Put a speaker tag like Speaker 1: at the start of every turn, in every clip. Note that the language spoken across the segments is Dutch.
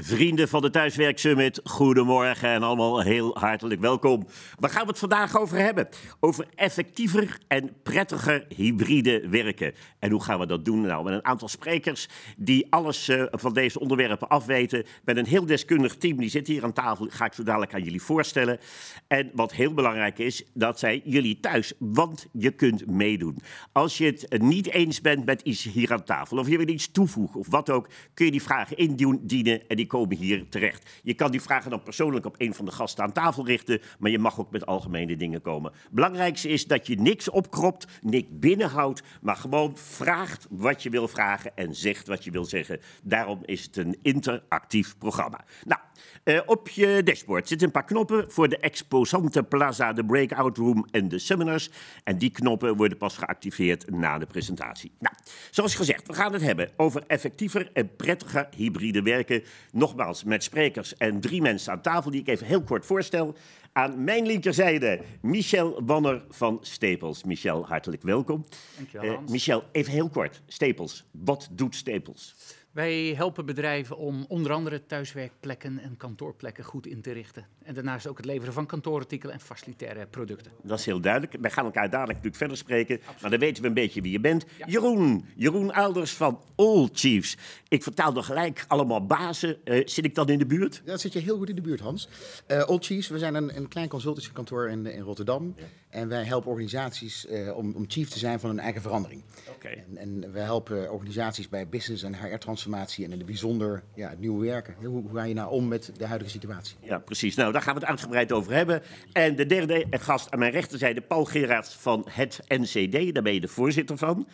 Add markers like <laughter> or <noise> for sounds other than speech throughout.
Speaker 1: Vrienden van de Thuiswerk Summit, goedemorgen en allemaal heel hartelijk welkom. Waar gaan we het vandaag over hebben? Over effectiever en prettiger hybride werken. En hoe gaan we dat doen? Nou, met een aantal sprekers die alles uh, van deze onderwerpen afweten. Met een heel deskundig team, die zit hier aan tafel, ga ik zo dadelijk aan jullie voorstellen. En wat heel belangrijk is, dat zijn jullie thuis, want je kunt meedoen. Als je het niet eens bent met iets hier aan tafel, of je wil iets toevoegen of wat ook, kun je die vragen indienen en die komen hier terecht. Je kan die vragen dan persoonlijk op een van de gasten aan tafel richten, maar je mag ook met algemene dingen komen. Belangrijkste is dat je niks opkropt, niks binnenhoudt, maar gewoon vraagt wat je wil vragen en zegt wat je wil zeggen. Daarom is het een interactief programma. Nou, uh, op je dashboard zitten een paar knoppen voor de exposante plaza, de breakout room en de seminars. En die knoppen worden pas geactiveerd na de presentatie. Nou, zoals gezegd, we gaan het hebben over effectiever en prettiger hybride werken. Nogmaals, met sprekers en drie mensen aan tafel die ik even heel kort voorstel. Aan mijn linkerzijde Michel Wanner van Staples. Michel, hartelijk welkom.
Speaker 2: Dankjewel,
Speaker 1: uh, Michel, even heel kort. Staples, wat doet Staples?
Speaker 2: Wij helpen bedrijven om onder andere thuiswerkplekken en kantoorplekken goed in te richten. En daarnaast ook het leveren van kantoorartikelen en facilitaire producten.
Speaker 1: Dat is heel duidelijk. Wij gaan elkaar dadelijk natuurlijk verder spreken. Maar dan weten we een beetje wie je bent. Jeroen, Jeroen Ouders van All Chiefs. Ik vertaal nog gelijk allemaal bazen. Uh, zit ik dan in de buurt?
Speaker 3: Ja, dat zit je heel goed in de buurt, Hans. Uh, All Chiefs, we zijn een, een klein consultancykantoor in, in Rotterdam. Ja. En wij helpen organisaties uh, om, om, chief te zijn van hun eigen verandering.
Speaker 1: Okay.
Speaker 3: En, en wij helpen organisaties bij business en HR-transformatie en in het bijzonder ja, het nieuwe werken. Hoe, hoe, ga je nou om met de huidige situatie?
Speaker 1: Ja, precies. Nou, daar gaan we het uitgebreid over hebben. En de derde gast aan mijn rechterzijde, Paul Gerards van het NCD. Daar ben je de voorzitter van.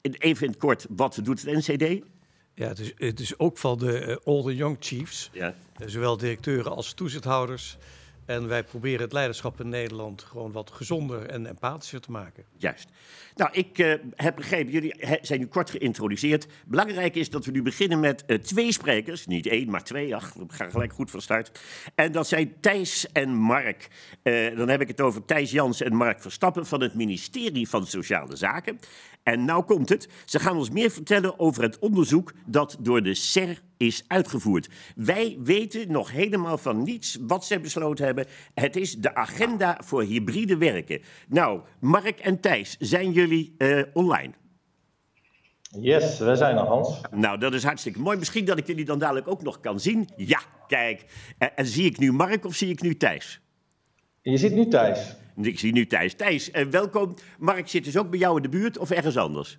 Speaker 1: Even in het kort, wat doet het NCD?
Speaker 4: Ja, het is, het is ook van de uh, Older Young Chiefs.
Speaker 1: Ja.
Speaker 4: Zowel directeuren als toezichthouders. En wij proberen het leiderschap in Nederland gewoon wat gezonder en empathischer te maken.
Speaker 1: Juist. Nou, ik uh, heb begrepen, jullie zijn nu kort geïntroduceerd. Belangrijk is dat we nu beginnen met uh, twee sprekers. Niet één, maar twee. Ach, we gaan gelijk goed van start. En dat zijn Thijs en Mark. Uh, dan heb ik het over Thijs Jans en Mark Verstappen van het ministerie van Sociale Zaken. En nou komt het. Ze gaan ons meer vertellen over het onderzoek dat door de SER is uitgevoerd. Wij weten nog helemaal van niets wat ze besloten hebben. Het is de agenda voor hybride werken. Nou, Mark en Thijs, zijn jullie uh, online?
Speaker 5: Yes, we zijn er, Hans.
Speaker 1: Nou, dat is hartstikke mooi. Misschien dat ik jullie dan dadelijk ook nog kan zien. Ja, kijk. En, en zie ik nu Mark of zie ik nu Thijs?
Speaker 5: Je ziet nu Thijs.
Speaker 1: Ik zie nu Thijs. Thijs, uh, welkom. Mark zit dus ook bij jou in de buurt of ergens anders?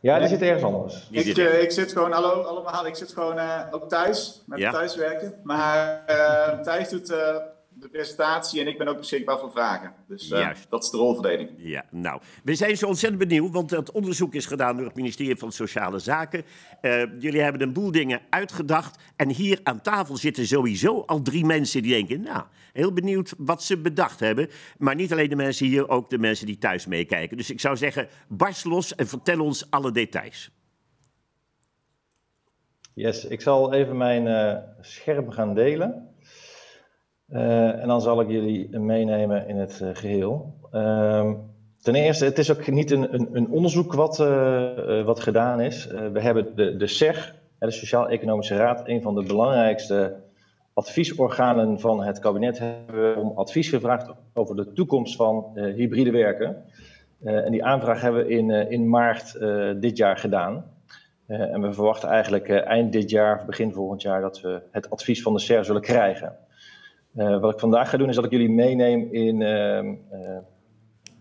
Speaker 5: Ja, die zit ergens anders.
Speaker 6: Ik, zit, uh, ik zit gewoon, hallo allemaal, ik zit gewoon uh, ook thuis, met ja. thuiswerken. Maar uh, Thijs doet de presentatie en ik ben ook beschikbaar voor vragen. Dus dat is de rolverdeling.
Speaker 1: Ja, nou, we zijn zo ontzettend benieuwd, want het onderzoek is gedaan door het ministerie van Sociale Zaken. jullie hebben een boel dingen uitgedacht en hier aan tafel zitten sowieso al drie mensen die denken, nou, heel benieuwd wat ze bedacht hebben. Maar niet alleen de mensen hier, ook de mensen die thuis meekijken. Dus ik zou zeggen, barst los en vertel ons alle details.
Speaker 5: Yes, ik zal even mijn uh, scherm gaan delen. Uh, en dan zal ik jullie meenemen in het uh, geheel. Uh, ten eerste, het is ook niet een, een, een onderzoek wat, wat gedaan is. we hebben de, de de Sociaal-Economische Raad, een van de belangrijkste adviesorganen van het kabinet hebben om advies gevraagd over de toekomst van hybride werken. En die aanvraag hebben we in, in maart dit jaar gedaan. en we verwachten eigenlijk eind dit jaar, begin volgend jaar, dat we het advies van de SER zullen krijgen. Wat ik vandaag ga doen, is dat ik jullie meeneem in, ehm,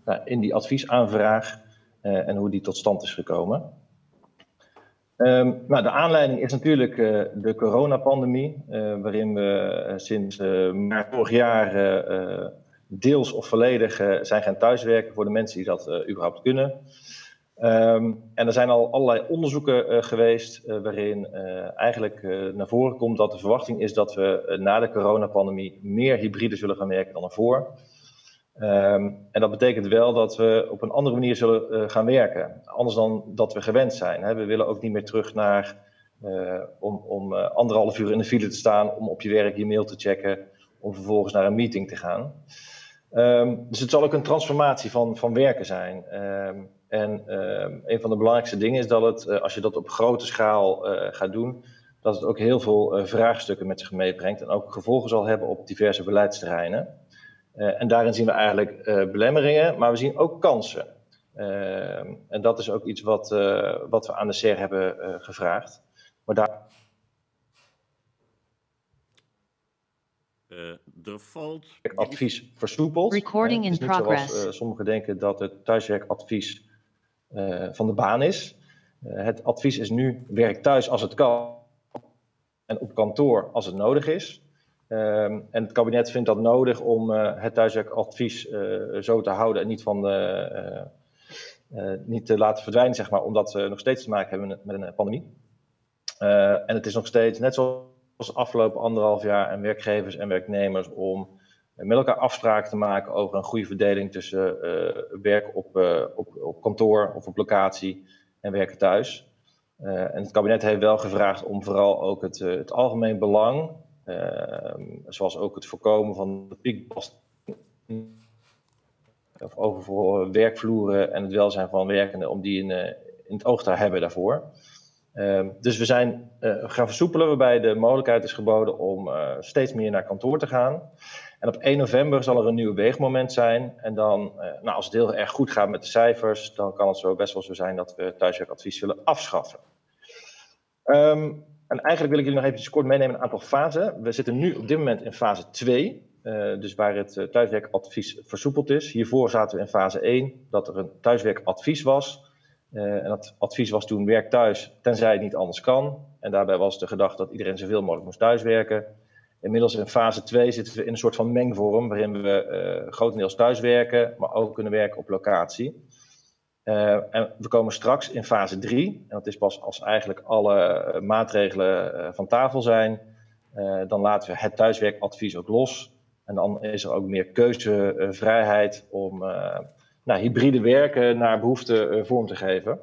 Speaker 5: nou, in die adviesaanvraag en hoe die tot stand is gekomen. Um, nou, de aanleiding is natuurlijk de coronapandemie, waarin we sinds maart vorig jaar deels of volledig zijn gaan thuiswerken voor de mensen die dat überhaupt kunnen. Um, en er zijn al allerlei onderzoeken geweest waarin eigenlijk naar voren komt dat de verwachting is dat we na de coronapandemie meer hybride zullen gaan werken dan ervoor. Um, en dat betekent wel dat we op een andere manier zullen gaan werken. Anders dan dat we gewend zijn. Hè. We willen ook niet meer terug naar om, om anderhalf uur in de file te staan, om op je werk je mail te checken, om vervolgens naar een meeting te gaan. Um, dus het zal ook een transformatie van, van werken zijn. En een van de belangrijkste dingen is dat het, als je dat op grote schaal gaat doen, dat het ook heel veel vraagstukken met zich meebrengt en ook gevolgen zal hebben op diverse beleidsterreinen. en daarin zien we eigenlijk belemmeringen, maar we zien ook kansen. en dat is ook iets wat, wat we aan de SER hebben gevraagd. Maar daar
Speaker 1: Uh, er valt...
Speaker 5: Advies versoepeld.
Speaker 7: Recording in progress.
Speaker 5: Zoals, uh, sommigen denken dat het thuiswerkadvies uh, van de baan is. het advies is nu werk thuis als het kan en op kantoor als het nodig is. Um, en het kabinet vindt dat nodig om het thuiswerkadvies zo te houden en niet, van niet te laten verdwijnen, zeg maar, omdat we nog steeds te maken hebben met, een pandemie. en het is nog steeds, net zoals als afgelopen anderhalf jaar en werkgevers en werknemers om met elkaar afspraken te maken over een goede verdeling tussen uh, werk op, uh, op, op kantoor of op locatie en werken thuis. Uh, en het kabinet heeft wel gevraagd om vooral ook het, het algemeen belang, zoals ook het voorkomen van de piekbelasting of over werkvloeren en het welzijn van werkenden, om die in, in het oog te hebben daarvoor. Ehm, dus we zijn gaan versoepelen, waarbij de mogelijkheid is geboden om steeds meer naar kantoor te gaan. En op 1 november zal er een nieuw weegmoment zijn. En dan, uh, nou, als het heel erg goed gaat met de cijfers, dan kan het zo best wel zo zijn dat we thuiswerkadvies willen afschaffen. Um, en eigenlijk wil ik jullie nog even kort meenemen een aantal fasen. We zitten nu op dit moment in fase 2. dus waar het thuiswerkadvies versoepeld is. Hiervoor zaten we in fase 1, dat er een thuiswerkadvies was. En dat advies was toen werk thuis, tenzij het niet anders kan. En daarbij was de gedachte dat iedereen zoveel mogelijk moest thuiswerken. Inmiddels in fase 2 zitten we in een soort van mengvorm, waarin we uh, grotendeels thuiswerken, maar ook kunnen werken op locatie. Uh, en we komen straks in fase 3, en dat is pas als eigenlijk alle maatregelen van tafel zijn. dan laten we het thuiswerkadvies ook los. En dan is er ook meer keuzevrijheid om nou, hybride werken naar behoefte vorm te geven.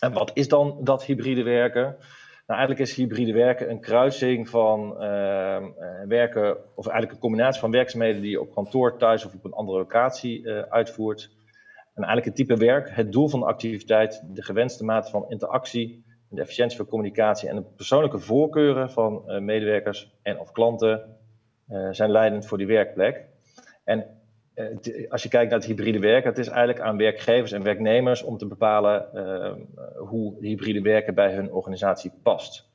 Speaker 5: En wat is dan dat hybride werken? Nou, eigenlijk is hybride werken een kruising van uh, werken, of eigenlijk een combinatie van werkzaamheden die je op kantoor, thuis of op een andere locatie uh, uitvoert. En eigenlijk het type werk, het doel van de activiteit, de gewenste mate van interactie, de efficiëntie van communicatie en de persoonlijke voorkeuren van medewerkers en of klanten zijn leidend voor die werkplek. En eh, als je kijkt naar het hybride werken, het is eigenlijk aan werkgevers en werknemers om te bepalen uh, hoe hybride werken bij hun organisatie past.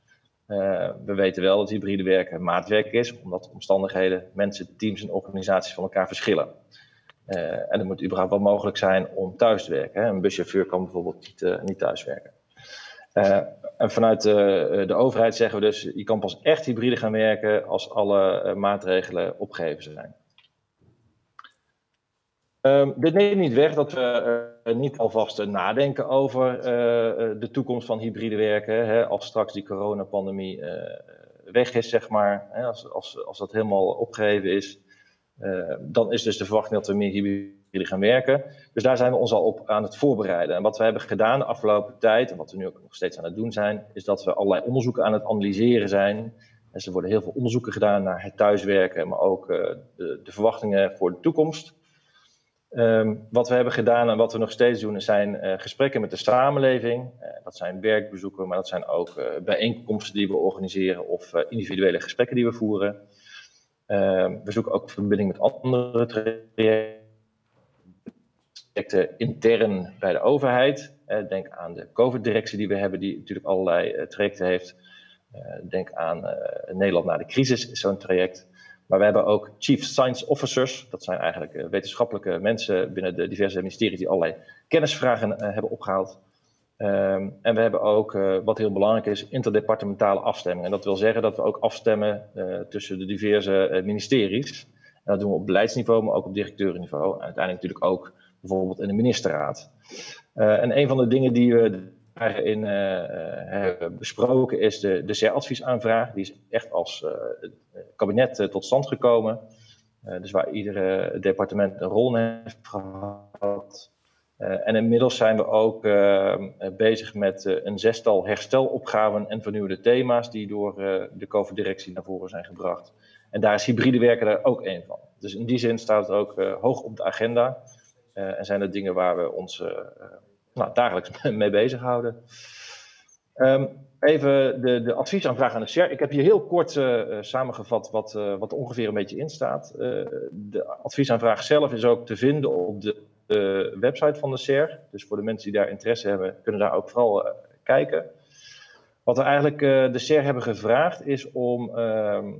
Speaker 5: Uh, we weten wel dat hybride werken maatwerk is, omdat omstandigheden, mensen, teams en organisaties van elkaar verschillen. Uh, en het moet überhaupt wel mogelijk zijn om thuis te werken. Een buschauffeur kan bijvoorbeeld niet, niet thuis werken. en vanuit de, de overheid zeggen we dus, je kan pas echt hybride gaan werken als alle maatregelen opgegeven zijn. Um, dit neemt niet weg dat we uh, niet alvast uh, nadenken over uh, de toekomst van hybride werken. Hè, als straks die coronapandemie weg is, zeg maar. Hè, als, als, als dat helemaal opgeheven is, dan is dus de verwachting dat we meer hybride gaan werken. Dus daar zijn we ons al op aan het voorbereiden. En wat we hebben gedaan de afgelopen tijd, en wat we nu ook nog steeds aan het doen zijn, is dat we allerlei onderzoeken aan het analyseren zijn. Dus er worden heel veel onderzoeken gedaan naar het thuiswerken, maar ook de, de verwachtingen voor de toekomst. Um, wat we hebben gedaan en wat we nog steeds doen, zijn uh, gesprekken met de samenleving. Uh, dat zijn werkbezoeken, maar dat zijn ook uh, bijeenkomsten die we organiseren of individuele gesprekken die we voeren. Ehm, we zoeken ook verbinding met andere trajecten intern bij de overheid. denk aan de COVID-directie die we hebben, die natuurlijk allerlei trajecten heeft. denk aan Nederland na de crisis, is zo'n traject. Maar we hebben ook Chief Science Officers. Dat zijn eigenlijk uh, wetenschappelijke mensen binnen de diverse ministeries die allerlei kennisvragen uh, hebben opgehaald. Um, en we hebben ook, uh, wat heel belangrijk is, interdepartementale afstemming. En dat wil zeggen dat we ook afstemmen tussen de diverse ministeries. En dat doen we op beleidsniveau, maar ook op directeurenniveau. En uiteindelijk natuurlijk ook bijvoorbeeld in de ministerraad. en een van de dingen die we daarin hebben besproken is de, de CER-adviesaanvraag. Die is echt als kabinet eh, tot stand gekomen. Eh, dus waar iedere departement een rol in heeft gehad. En inmiddels zijn we ook bezig met een zestal herstelopgaven en vernieuwde thema's die door de COVID-directie naar voren zijn gebracht. En daar is hybride werken er ook één van. Dus in die zin staat het ook hoog op de agenda. en zijn er dingen waar we ons nou, dagelijks <laughs> mee bezighouden. Um, even de, de adviesaanvraag aan de SER. Ik heb hier heel kort uh, samengevat wat, uh, wat ongeveer een beetje in staat. De adviesaanvraag zelf is ook te vinden op de website van de SER. Dus voor de mensen die daar interesse hebben, kunnen daar ook vooral kijken. Wat we eigenlijk de SER hebben gevraagd is om ehm,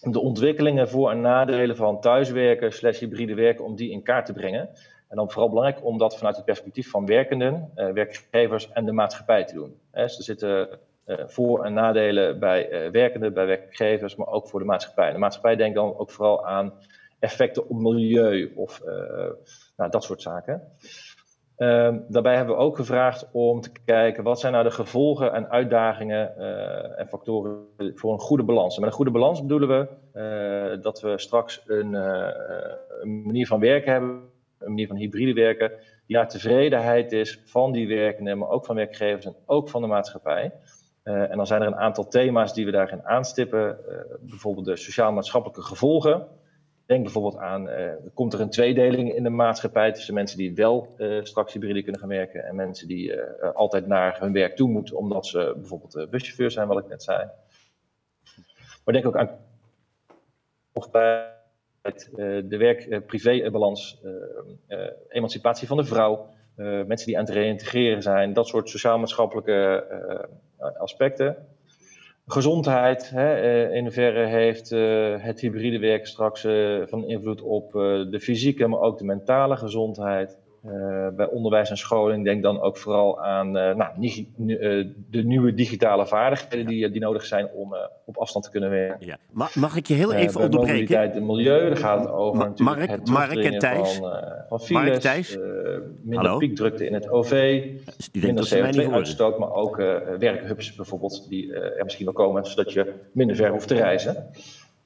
Speaker 5: de ontwikkelingen voor- en nadelen van thuiswerken slash hybride werken, om die in kaart te brengen. En dan vooral belangrijk om dat vanuit het perspectief van werkenden, werkgevers en de maatschappij te doen. Dus er zitten uh, voor- en nadelen bij uh, werkenden, bij werkgevers, maar ook voor de maatschappij. De maatschappij denkt dan ook vooral aan effecten op milieu of nou, dat soort zaken. Ehm, daarbij hebben we ook gevraagd om te kijken wat zijn nou de gevolgen en uitdagingen en factoren voor een goede balans. En met een goede balans bedoelen we dat we straks een, een manier van werken hebben, een manier van hybride werken, die tevredenheid is van die werkenden, maar ook van werkgevers en ook van de maatschappij. Uh, en dan zijn er een aantal thema's die we daarin aanstippen. Uh, bijvoorbeeld de sociaal-maatschappelijke gevolgen. Denk bijvoorbeeld aan, uh, komt er een tweedeling in de maatschappij tussen mensen die wel straks hybride kunnen gaan werken en mensen die altijd naar hun werk toe moeten omdat ze bijvoorbeeld buschauffeur zijn, wat ik net zei. Maar denk ook aan of bij de werk-privé-balans, emancipatie van de vrouw, mensen die aan het reïntegreren zijn, dat soort sociaal-maatschappelijke aspecten. Gezondheid, hè, eh, in hoeverre heeft het hybride werken straks van invloed op de fysieke, maar ook de mentale gezondheid. Bij onderwijs en scholing denk dan ook vooral aan nou, de nieuwe digitale vaardigheden die, die nodig zijn om op afstand te kunnen werken.
Speaker 1: Ja. Mag, mag ik je heel even onderbreken?
Speaker 5: Mobiliteit en milieu, daar gaat het over
Speaker 1: Ma
Speaker 5: natuurlijk
Speaker 1: Mark,
Speaker 5: het
Speaker 1: Mark en Thijs.
Speaker 5: van, van files,
Speaker 1: Mark, Thijs.
Speaker 5: Minder
Speaker 1: Hallo?
Speaker 5: piekdrukte in het OV, minder CO2-uitstoot, maar ook werkhubs bijvoorbeeld, die er misschien wel komen, zodat je minder ver hoeft te reizen.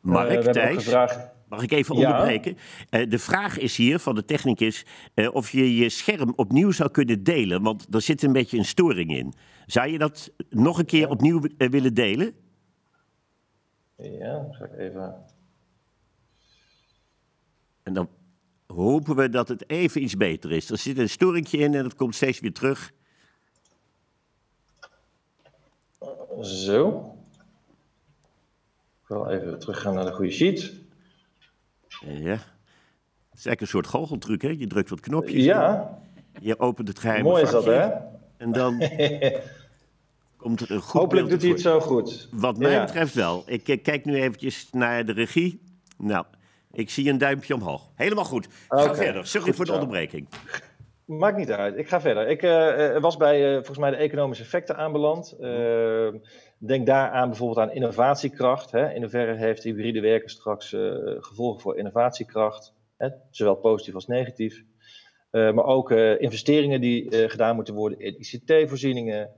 Speaker 1: Mark,
Speaker 5: we hebben ook
Speaker 1: Thijs,
Speaker 5: gevraagd,
Speaker 1: mag ik even
Speaker 5: Ja.
Speaker 1: onderbreken? Eh, de vraag is hier van de technicus eh, of je je scherm opnieuw zou kunnen delen, want er zit een beetje een storing in. Zou je dat nog een keer opnieuw eh, willen delen?
Speaker 5: ja, ga ik even...
Speaker 1: En dan hopen we dat het even iets beter is. Er zit een storingje in en dat komt steeds weer terug.
Speaker 5: Zo. Ik wil even teruggaan naar de goede sheet.
Speaker 1: Eh, Ja. Het is eigenlijk een soort goocheltruc, hè? Je drukt wat knopjes.
Speaker 5: Ja,
Speaker 1: Je opent het geheime
Speaker 5: mooi is dat, hè?
Speaker 1: En dan <laughs> komt er een goed
Speaker 5: Hopelijk doet hij het zo goed.
Speaker 1: Wat mij
Speaker 5: Ja.
Speaker 1: betreft wel. Ik eh, kijk nu eventjes naar de regie. Nou, ik zie een duimpje omhoog. Helemaal goed. Ga verder. Sorry
Speaker 5: goed
Speaker 1: voor de
Speaker 5: zo.
Speaker 1: onderbreking.
Speaker 5: Maakt niet uit, ik ga verder. Ik eh, was bij volgens mij de economische effecten aanbeland. Eh, denk daar aan bijvoorbeeld aan innovatiekracht. Hè. In hoeverre heeft hybride werken straks eh, gevolgen voor innovatiekracht? Hè, zowel positief als negatief. Eh, maar ook eh, investeringen die gedaan moeten worden in ICT-voorzieningen.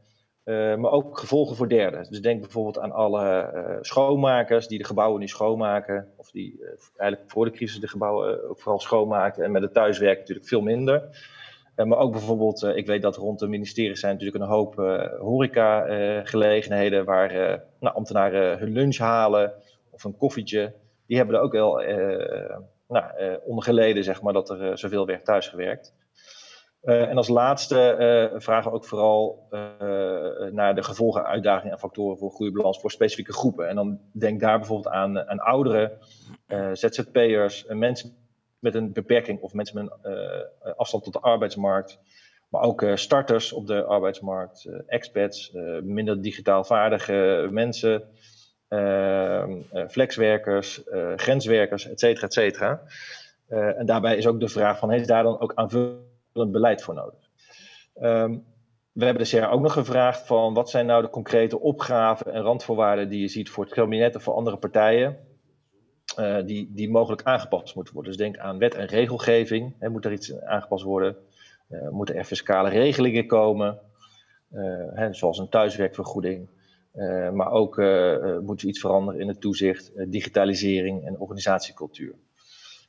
Speaker 5: maar ook gevolgen voor derden. Dus denk bijvoorbeeld aan alle schoonmakers die de gebouwen nu schoonmaken. Of die eigenlijk voor de crisis de gebouwen vooral schoonmaakten. En met het thuiswerken natuurlijk veel minder. Eh, maar ook bijvoorbeeld, eh, ik weet dat rond de ministeries zijn natuurlijk een hoop eh horeca-gelegenheden waar nou, ambtenaren hun lunch halen of een koffietje. Die hebben er ook wel nou, onder geleden, zeg maar, dat er zoveel werd thuisgewerkt. Eh, en als laatste vragen we ook vooral naar de gevolgen, uitdagingen en factoren voor goede balans voor specifieke groepen. En dan denk daar bijvoorbeeld aan, aan ouderen, ZZP'ers, mensen met een beperking of mensen met een eh, afstand tot de arbeidsmarkt. Maar ook eh, starters op de arbeidsmarkt, eh, expats, eh, minder digitaal vaardige mensen, eh, eh, flexwerkers, eh, grenswerkers, et cetera, et cetera. Eh, en daarbij is ook de vraag van, heeft daar dan ook aanvullend beleid voor nodig? Ehm, we hebben de CR ook nog gevraagd van, wat zijn nou de concrete opgaven en randvoorwaarden die je ziet voor het kabinet of voor andere partijen? Eh, die, die mogelijk aangepast moeten worden. Dus denk aan wet en regelgeving. Hè, moet er iets aangepast worden? Eh, moeten er fiscale regelingen komen? Eh, hè, zoals een thuiswerkvergoeding. Maar ook eh, eh, moet er iets veranderen in het toezicht, digitalisering en organisatiecultuur.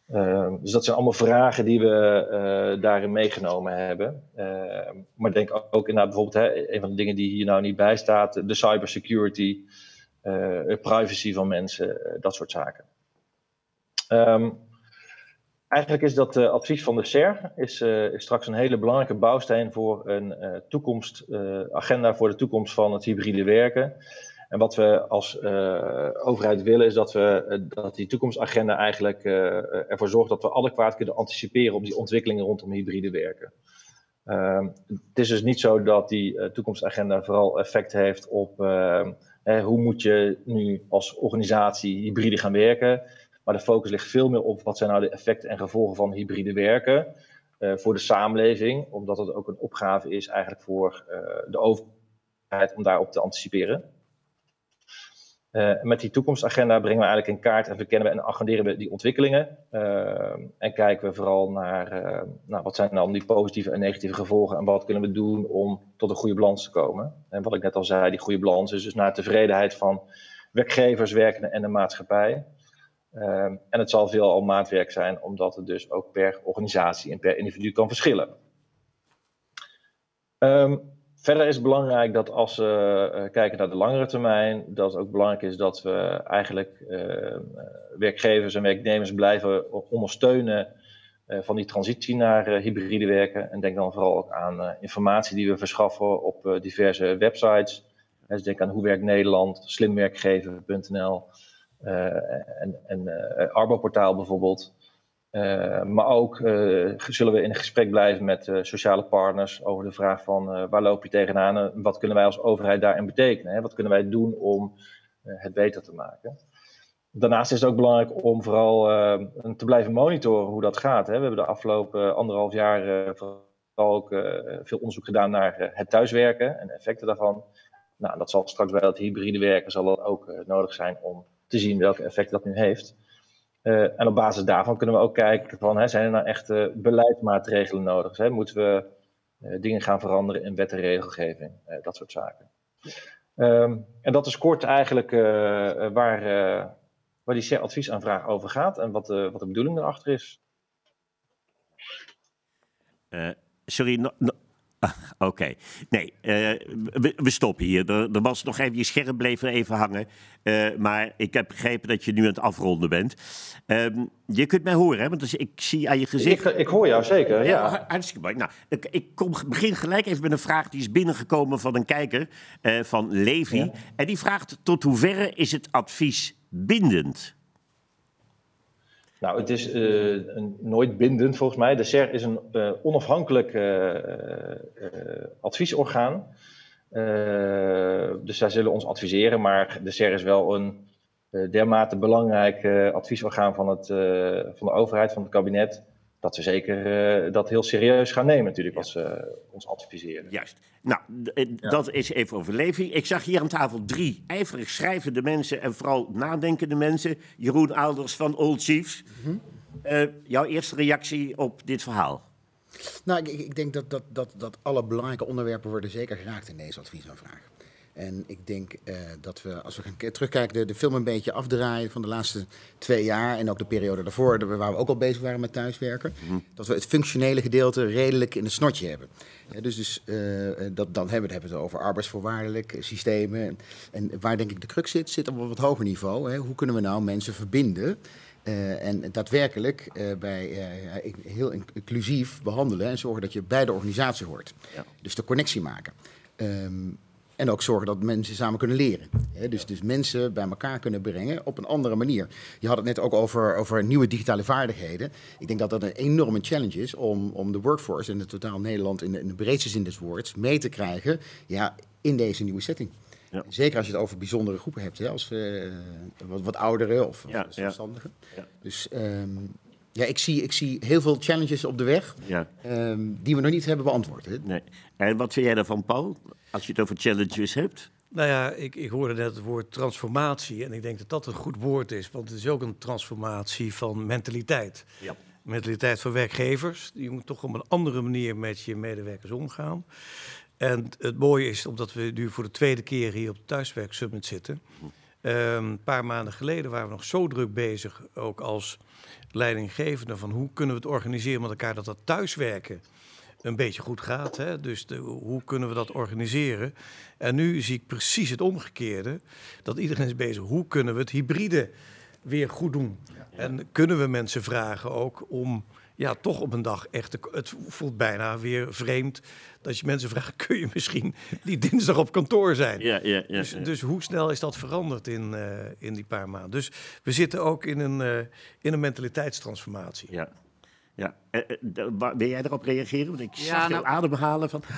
Speaker 5: Eh, dus dat zijn allemaal vragen die we daarin meegenomen hebben. Eh, maar denk ook, ook inderdaad bijvoorbeeld, hè, een van de dingen die hier nou niet bij staat, de cybersecurity, privacy van mensen, dat soort zaken. Ehm, Eigenlijk is dat uh, advies van de SER is, uh, is, straks een hele belangrijke bouwsteen voor een uh, toekomst, agenda voor de toekomst van het hybride werken. En wat we als overheid willen is dat, we, dat die toekomstagenda eigenlijk ervoor zorgt dat we adequaat kunnen anticiperen op die ontwikkelingen rondom hybride werken. Ehm, het is dus niet zo dat die toekomstagenda vooral effect heeft op ehm, hoe moet je nu als organisatie hybride gaan werken. Maar de focus ligt veel meer op wat zijn nou de effecten en gevolgen van hybride werken uh, voor de samenleving. Omdat het ook een opgave is eigenlijk voor uh, de overheid om daarop te anticiperen. Uh, met die toekomstagenda brengen we eigenlijk in kaart en verkennen we en agenderen we die ontwikkelingen. en kijken we vooral naar nou, wat zijn dan die positieve en negatieve gevolgen en wat kunnen we doen om tot een goede balans te komen. En wat ik net al zei, die goede balans is dus naar tevredenheid van werkgevers, werkenden en de maatschappij. Ehm, en het zal veel al maatwerk zijn, omdat het dus ook per organisatie en per individu kan verschillen. Um, verder is het belangrijk dat als we uh, kijken naar de langere termijn, dat het ook belangrijk is dat we eigenlijk uh, werkgevers en werknemers blijven ondersteunen uh, van die transitie naar hybride werken. En denk dan vooral ook aan informatie die we verschaffen op diverse websites. Dus denk aan Hoe Werkt Nederland, slimwerkgever.nl. Eh, en, en eh, Arbo-portaal bijvoorbeeld. Uh, maar ook zullen we in gesprek blijven met sociale partners over de vraag van waar loop je tegenaan en wat kunnen wij als overheid daarin betekenen? Hè? Wat kunnen wij doen om het beter te maken? Daarnaast is het ook belangrijk om vooral te blijven monitoren hoe dat gaat. Hè? We hebben de afgelopen anderhalf jaar vooral ook veel onderzoek gedaan naar het thuiswerken en effecten daarvan. Nou, dat zal straks bij het hybride werken zal dat ook nodig zijn om te zien welke effecten dat nu heeft. Uh, en op basis daarvan kunnen we ook kijken van, hè, zijn er nou echt uh, beleidsmaatregelen nodig? Hè? Moeten we uh, dingen gaan veranderen in wet en regelgeving? dat soort zaken. Um, en dat is kort eigenlijk waar, waar die adviesaanvraag over gaat en wat, wat de bedoeling erachter is.
Speaker 1: sorry, Ah, Oké. Nee, uh, we, we, stoppen hier. Er, er, was nog even, je scherm bleef er even hangen. Uh, maar ik heb begrepen dat je nu aan het afronden bent. Um, je kunt mij horen, hè? Want dus ik zie aan je gezicht...
Speaker 5: Ik, ik hoor jou zeker, ja. ja.
Speaker 1: Hartstikke mooi. Nou, ik, ik kom, begin gelijk even met een vraag die is binnengekomen van een kijker, uh, van Levi. Ja. En die vraagt, tot hoeverre is het advies bindend?
Speaker 5: Nou, het is uh, een, nooit bindend volgens mij. De SER is een uh, onafhankelijk uh, adviesorgaan. dus zij zullen ons adviseren, maar de SER is wel een dermate belangrijk adviesorgaan van, het, van de overheid, van het kabinet dat we zeker uh, dat heel serieus gaan nemen, natuurlijk, als ze ons adviseren.
Speaker 1: Juist. Nou, ja. dat is even over Levi. Ik zag hier aan tafel drie ijverig schrijvende mensen en vooral nadenkende mensen. Jeroen Aalders van Old Chiefs. Mm -hmm. uh, jouw eerste reactie op dit verhaal?
Speaker 3: Nou, ik, ik denk dat, dat, dat, dat alle belangrijke onderwerpen worden zeker geraakt in deze adviesaanvraag. En ik denk uh, dat we, als we gaan terugkijken, de, de, film een beetje afdraaien van de laatste twee jaar. En ook de periode daarvoor, waar we ook al bezig waren met thuiswerken. Mm. Dat we het functionele gedeelte redelijk in het snotje hebben. Ja, dus dus uh, dat, dan hebben we, hebben het over arbeidsvoorwaardelijk systemen. En, en, waar denk ik de crux zit, zit op een wat hoger niveau. Hè. Hoe kunnen we nou mensen verbinden? Uh, en daadwerkelijk uh, bij, uh, heel inclusief behandelen en zorgen dat je bij de organisatie hoort. Ja. Dus de connectie maken. Um, en ook zorgen dat mensen samen kunnen leren. dus, dus mensen bij elkaar kunnen brengen op een andere manier. Je had het net ook over, over nieuwe digitale vaardigheden. Ik denk dat dat een enorme challenge is om, om de workforce in het totaal Nederland in de, in de breedste zin des woords mee te krijgen ja, in deze nieuwe setting. Ja. Zeker als je het over bijzondere groepen hebt, hè, als uh, wat, wat ouderen of ja, zelfstandigen. Ja. Dus um, ja, ik zie, ik zie heel veel challenges op de weg ja. um, die we nog niet hebben beantwoord. Hè.
Speaker 1: Nee. En wat vind jij daarvan, Paul? Als je het over challenges hebt.
Speaker 4: Nou ja, ik, ik hoorde net het woord transformatie. En ik denk dat dat een goed woord is. Want het is ook een transformatie van mentaliteit. Ja. Mentaliteit van werkgevers. Je moet toch op een andere manier met je medewerkers omgaan. En het mooie is, omdat we nu voor de tweede keer hier op de Thuiswerk Summit zitten. Um, een paar maanden geleden waren we nog zo druk bezig, ook als leidinggevende, van hoe kunnen we het organiseren met elkaar dat dat thuiswerken een beetje goed gaat. Hè? Dus de, hoe kunnen we dat organiseren? En nu zie ik precies het omgekeerde. Dat iedereen is bezig. Hoe kunnen we het hybride weer goed doen. En kunnen we mensen vragen ook om ja, toch op een dag echt. Het voelt bijna weer vreemd dat je mensen vraagt: <laughs> kun je misschien die dinsdag op kantoor zijn?
Speaker 1: Ja, ja, ja,
Speaker 4: dus, dus, hoe snel is dat veranderd in, uh, in die paar maanden? Dus we zitten ook in een, uh, in een mentaliteitstransformatie.
Speaker 1: Ja. Ja, uh, wil jij erop reageren? Want ik ja, zag nou, ademhalen van... <gasps>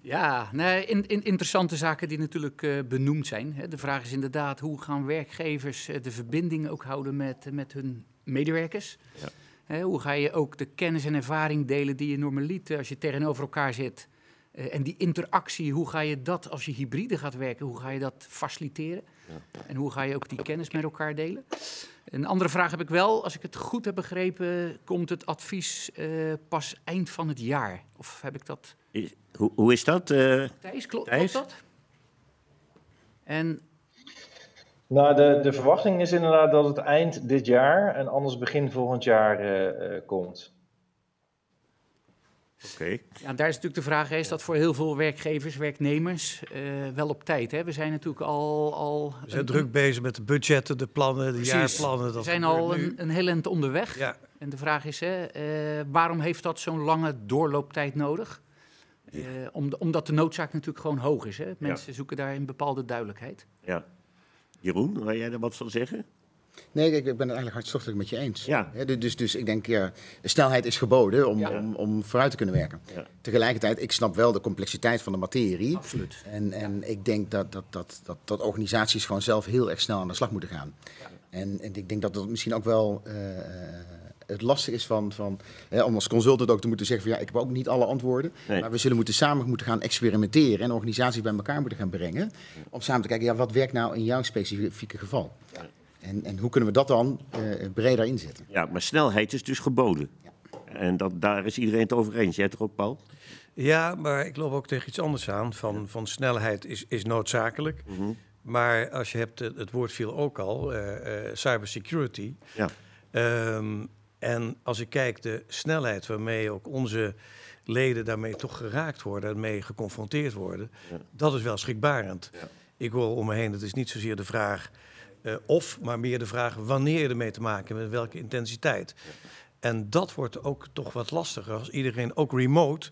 Speaker 2: Ja, nee, in, in, interessante zaken die natuurlijk uh, benoemd zijn. Hè. De vraag is inderdaad, hoe gaan werkgevers uh, de verbinding ook houden met, met hun medewerkers? Ja. Hoe ga je ook de kennis en ervaring delen die je normaliter als je tegenover elkaar zit? en die interactie, hoe ga je dat als je hybride gaat werken, hoe ga je dat faciliteren? Ja. En hoe ga je ook die kennis met elkaar delen? Een andere vraag heb ik wel. Als ik het goed heb begrepen, komt het advies uh, pas eind van het jaar? Of heb ik dat...
Speaker 1: hoe, hoe, is dat? Uh,
Speaker 2: Thijs? klopt dat? En...
Speaker 5: Nou, de, de verwachting is inderdaad dat het eind dit jaar en anders begin volgend jaar uh, komt.
Speaker 2: Oké. Ja, daar is natuurlijk de vraag, is dat voor heel veel werkgevers, werknemers, uh, wel op tijd? Hè? We zijn natuurlijk al... al
Speaker 4: we zijn druk bezig met de budgetten, de plannen, de jaarplannen.
Speaker 2: Dat we zijn al een, een heel eind onderweg. Ja. En de vraag is, hè, uh, waarom heeft dat zo'n lange doorlooptijd nodig? Uh, om, omdat de noodzaak natuurlijk gewoon hoog is. Hè? Mensen zoeken daar een bepaalde duidelijkheid.
Speaker 1: Ja. Jeroen, wil jij er wat van zeggen?
Speaker 3: Nee, ik, ben het eigenlijk hartstochtelijk met je eens. Ja. dus, dus ik denk, ja, de snelheid is geboden om, om, om vooruit te kunnen werken. Ja. Tegelijkertijd, ik snap wel de complexiteit van de materie.
Speaker 2: Absoluut.
Speaker 3: En, en ik denk dat, dat, dat, dat, dat organisaties gewoon zelf heel erg snel aan de slag moeten gaan. En, en ik denk dat dat misschien ook wel... Uh, het lastig is van, van hè, om als consultant ook te moeten zeggen van ja, ik heb ook niet alle antwoorden. Maar we zullen moeten samen moeten gaan experimenteren en organisaties bij elkaar moeten gaan brengen. Om samen te kijken, ja, wat werkt nou in jouw specifieke geval? En, en hoe kunnen we dat dan uh, breder inzetten?
Speaker 1: Ja, maar snelheid is dus geboden. Ja. En dat, daar is iedereen het over eens. Jij toch ook, Paul?
Speaker 4: Ja, maar ik loop ook tegen iets anders aan. Van, van snelheid is, is noodzakelijk. Mhm. Maar als je hebt, het woord viel ook al, uh, uh, cybersecurity. Ja. Um, en als ik kijk de snelheid waarmee ook onze leden daarmee toch geraakt worden, daarmee geconfronteerd worden, ja. dat is wel schrikbarend. Ja. Ik hoor om me heen, het is niet zozeer de vraag uh, of, maar meer de vraag wanneer je ermee te maken hebt, met welke intensiteit. En dat wordt ook toch wat lastiger als iedereen ook remote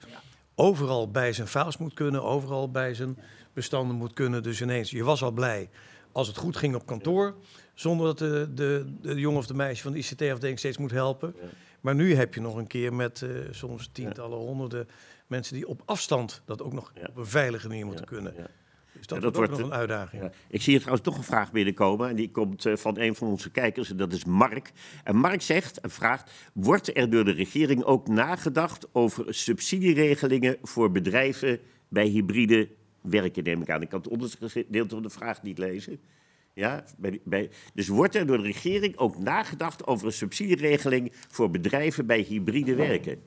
Speaker 4: overal bij zijn files moet kunnen, overal bij zijn bestanden moet kunnen. Dus ineens, je was al blij als het goed ging op kantoor, zonder dat de, de, de jongen of de meisje van de ICT-afdeling steeds moet helpen. Maar nu heb je nog een keer met uh, soms tientallen, honderden mensen die op afstand dat ook nog op een veilige manier moeten kunnen. Dus dat, dat wordt nog een uitdaging. Ja.
Speaker 1: Ik zie hier trouwens toch een vraag binnenkomen. En die komt uh, van een van onze kijkers. En dat is Mark. En Mark zegt en vraagt: Wordt er door de regering ook nagedacht over subsidieregelingen voor bedrijven bij hybride werken? Neem ik aan. Ik kan het onderste gedeelte van de vraag niet lezen. Ja, bij, bij, dus wordt er door de regering ook nagedacht over een subsidieregeling voor bedrijven bij hybride werken?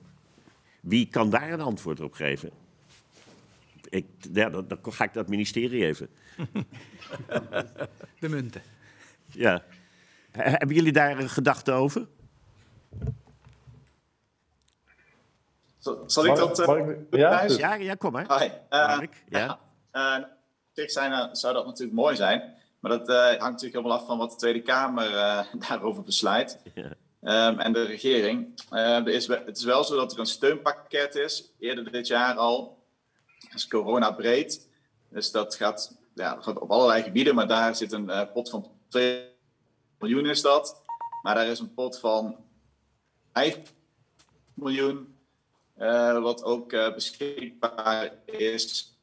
Speaker 1: Wie kan daar een antwoord op geven? ik, ja, dan, dan, ga ik dat ministerie even.
Speaker 2: De munten.
Speaker 1: Ja. Hebben jullie daar een gedachte over?
Speaker 6: Zal ik dat uh,
Speaker 1: ja? ja? ja, kom maar.
Speaker 6: Hi. Uh, ja. Uh, zich zijn, zou dat natuurlijk mooi zijn. Maar dat hangt natuurlijk helemaal af van wat de Tweede Kamer <laughs> daarover besluit. Ja. Um, en de regering. er is, het is wel zo dat er een steunpakket is, eerder dit jaar al, is corona breed. Dus dat gaat, ja, dat gaat op allerlei gebieden, maar daar zit een uh, pot van 2 miljoen is dat. Maar daar is een pot van 5 miljoen, uh, wat ook beschikbaar is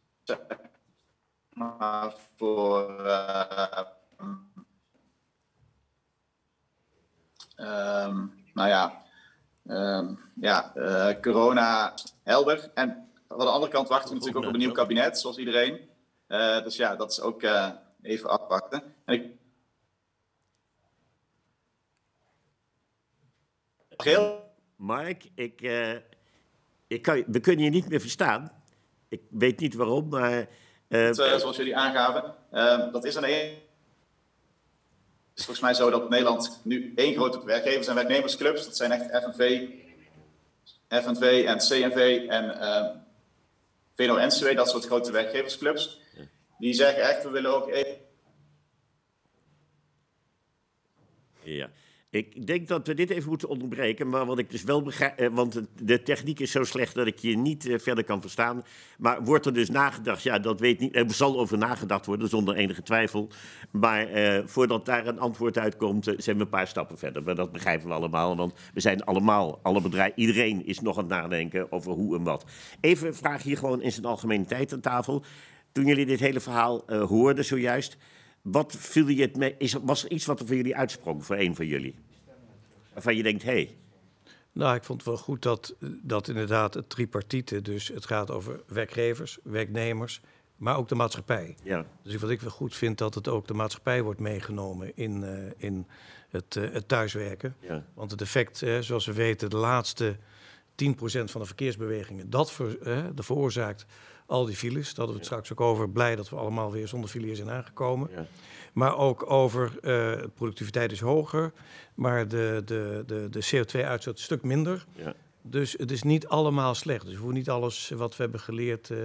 Speaker 6: maar voor um, nou ja, um, ja corona helder. En aan de andere kant wachten we natuurlijk ook op een nieuw kabinet, zoals iedereen. Uh, dus ja, dat is ook even afwachten. En ik...
Speaker 1: Mark, ik, ik kan, we kunnen je niet meer verstaan. Ik weet niet waarom, maar...
Speaker 6: Het, zoals jullie aangaven, dat is een Het is volgens mij zo dat Nederland nu één grote werkgevers- en werknemersclubs, dat zijn echt FNV, FNV en CNV en VNO-NCW, dat soort grote werkgeversclubs, die zeggen echt, we willen ook even...
Speaker 1: Ja. Ik denk dat we dit even moeten onderbreken, maar wat ik dus wel begrijp, eh, want de techniek is zo slecht dat ik je niet eh, verder kan verstaan. Maar wordt er dus nagedacht? Ja, dat weet niet. Er zal over nagedacht worden, zonder enige twijfel. Maar eh, voordat daar een antwoord uitkomt, eh, zijn we een paar stappen verder. Maar dat begrijpen we allemaal, want we zijn allemaal, alle bedrijven, iedereen is nog aan het nadenken over hoe en wat. Even een vraag hier gewoon in zijn algemene tijd aan tafel. Toen jullie dit hele verhaal uh, hoorden zojuist. Wat viel je het mee? Is, was er iets wat er voor jullie uitsprong, voor een van jullie? Waarvan je denkt, hé. Hey.
Speaker 4: Nou, ik vond het wel goed dat, dat inderdaad het tripartite, dus het gaat over werkgevers, werknemers, maar ook de maatschappij. Ja. Dus wat ik wel goed vind, dat het ook de maatschappij wordt meegenomen in, uh, in het, uh, het thuiswerken. Ja. Want het effect, uh, zoals we weten, de laatste 10% van de verkeersbewegingen, dat ver, veroorzaakt al die files. Daar hadden we het straks ook over. Blij dat we allemaal weer zonder files zijn aangekomen. Ja. Maar ook over uh, productiviteit is hoger, maar de, de, de, de CO2-uitstoot een stuk minder. Ja. Dus het is niet allemaal slecht. Dus we hoeven niet alles wat we hebben geleerd uh,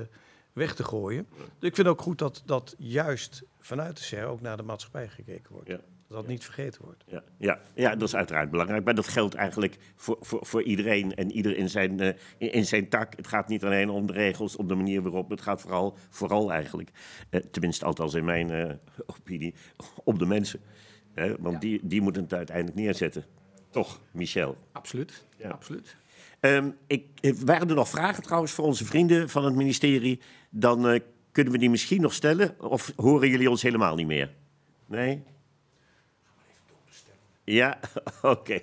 Speaker 4: weg te gooien. Dus ik vind ook goed dat, dat juist vanuit de SER ook naar de maatschappij gekeken wordt. Ja. Dat dat niet vergeten wordt.
Speaker 1: Ja, ja, ja, dat is uiteraard belangrijk. Maar dat geldt eigenlijk voor, voor, voor iedereen en ieder in zijn, uh, in, in, zijn tak. Het gaat niet alleen om de regels, om de manier waarop. Het gaat vooral, vooral eigenlijk, uh, tenminste althans in mijn uh, opinie, om de mensen. want ja. die, die moeten het uiteindelijk neerzetten. Toch, Michel?
Speaker 2: Absoluut, ja. absoluut.
Speaker 1: Um, ik, waren er nog vragen trouwens voor onze vrienden van het ministerie? Dan kunnen we die misschien nog stellen. Of horen jullie ons helemaal niet meer? Nee? Ja, <laughs> oké.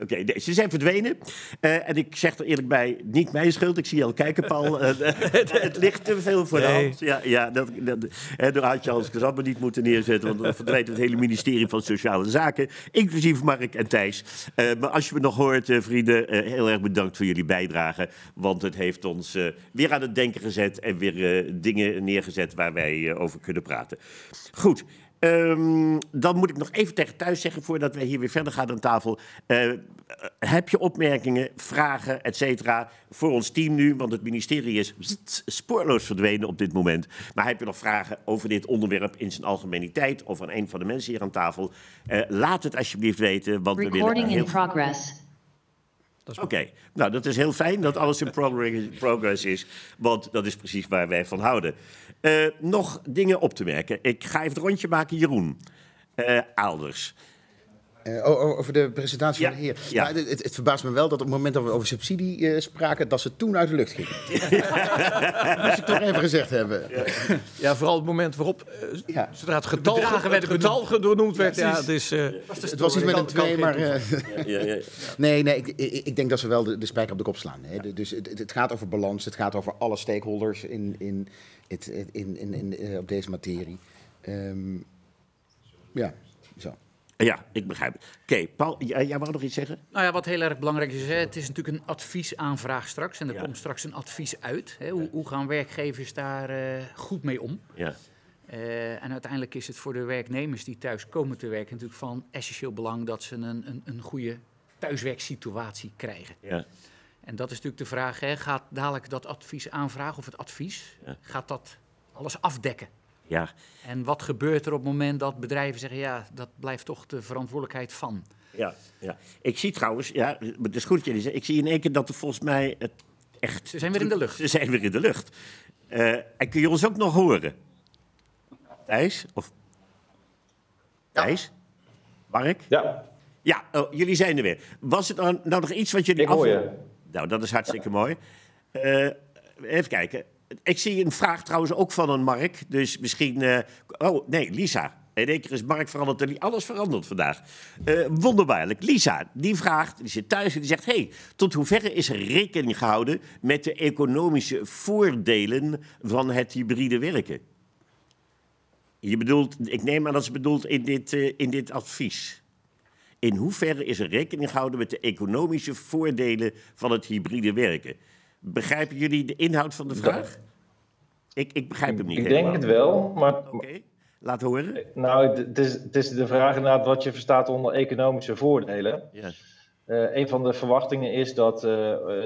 Speaker 1: Okay. okay. Ze zijn verdwenen. Uh, en ik zeg er eerlijk bij, niet mijn schuld. Ik zie je al kijken, Paul. Uh, <laughs> het, het, ligt te veel voor nee. de hand. Ja, ja, dat, dat, uh, daar had je als niet moeten neerzetten. Want dan verdwijnt het hele ministerie van Sociale Zaken. Inclusief Mark en Thijs. maar als je me nog hoort, vrienden, heel erg bedankt voor jullie bijdrage. Want het heeft ons weer aan het denken gezet. En weer dingen neergezet waar wij over kunnen praten. Goed. Um, dan moet ik nog even tegen thuis zeggen, voordat wij hier weer verder gaan aan tafel. Uh, heb je opmerkingen, vragen, et cetera, voor ons team nu? Want het ministerie is spoorloos verdwenen op dit moment. Maar heb je nog vragen over dit onderwerp in zijn algemeniteit of aan een van de mensen hier aan tafel? Uh, laat het alsjeblieft weten, want
Speaker 7: Recording
Speaker 1: we willen...
Speaker 7: Heel... in progress.
Speaker 1: Oké, okay. nou dat is heel fijn dat alles in progress is, want dat is precies waar wij van houden. Uh, nog dingen op te merken. Ik ga even het rondje maken, Jeroen. Uh, Aalders.
Speaker 3: Uh, over de presentatie ja, van de heer. Ja. Nou, het, het, verbaast me wel dat op het moment dat we over subsidie uh, spraken, dat ze toen uit de lucht gingen. <laughs> dat moest ik toch even gezegd hebben.
Speaker 4: Ja, ja vooral het moment waarop, uh, ja. zodra het getal, het getal genoemd werd. Ja, het, is,
Speaker 3: was het was iets met een 2, maar... nee, nee ik, ik, denk dat ze wel de, de spijker op de kop slaan. Hè. Dus het, het, gaat over balans, het gaat over alle stakeholders in, in, het, in, in, in, op deze materie. Um, ja, zo.
Speaker 1: Ja, ik begrijp het. Oké, okay, Paul, jij, jij wou nog iets zeggen?
Speaker 2: Nou ja, wat heel erg belangrijk is, hè, het is natuurlijk een adviesaanvraag straks. En er ja. komt straks een advies uit. Hè. Hoe, hoe, gaan werkgevers daar uh, goed mee om? Ja. Uh, en uiteindelijk is het voor de werknemers die thuis komen te werken natuurlijk van essentieel belang dat ze een, een, een goede thuiswerksituatie krijgen. Ja. En dat is natuurlijk de vraag, hè, gaat dadelijk dat advies aanvragen of het advies, ja. gaat dat alles afdekken? Ja. En wat gebeurt er op het moment dat bedrijven zeggen, ja, dat blijft toch de verantwoordelijkheid van?
Speaker 1: Ja, ja. ik zie trouwens, ja, het is goed dat jullie zeggen, ik zie in één keer dat er volgens mij het echt...
Speaker 2: Ze zijn weer in de lucht.
Speaker 1: Ze zijn weer in de lucht. Uh, en kun je ons ook nog horen? Thijs? Of... Ja. Thijs? Mark?
Speaker 5: Ja.
Speaker 1: Ja, oh, jullie zijn er weer. Was het nou, nou nog iets wat jullie...
Speaker 5: Ik hoor je.
Speaker 1: Nou, dat is hartstikke mooi. Uh, even kijken. Ik zie een vraag trouwens ook van een Mark. Dus misschien. Uh, oh, nee, Lisa. In één keer is Mark veranderd. Alles veranderd vandaag. Uh, wonderbaarlijk. Lisa, die vraagt, die zit thuis en die zegt... hey, tot hoeverre is er rekening gehouden met de economische voordelen van het hybride werken? Je bedoelt, ik neem aan dat ze bedoelt in dit, uh, in dit advies. In hoeverre is er rekening gehouden met de economische voordelen van het hybride werken? Begrijpen jullie de inhoud van de vraag? Ik, ik begrijp hem niet
Speaker 5: Ik
Speaker 1: helemaal.
Speaker 5: denk het wel, maar...
Speaker 1: Oké, okay. laat horen.
Speaker 5: Nou, het is, het is de vraag inderdaad wat je verstaat onder economische voordelen. Ja. Uh, een van de verwachtingen is dat uh,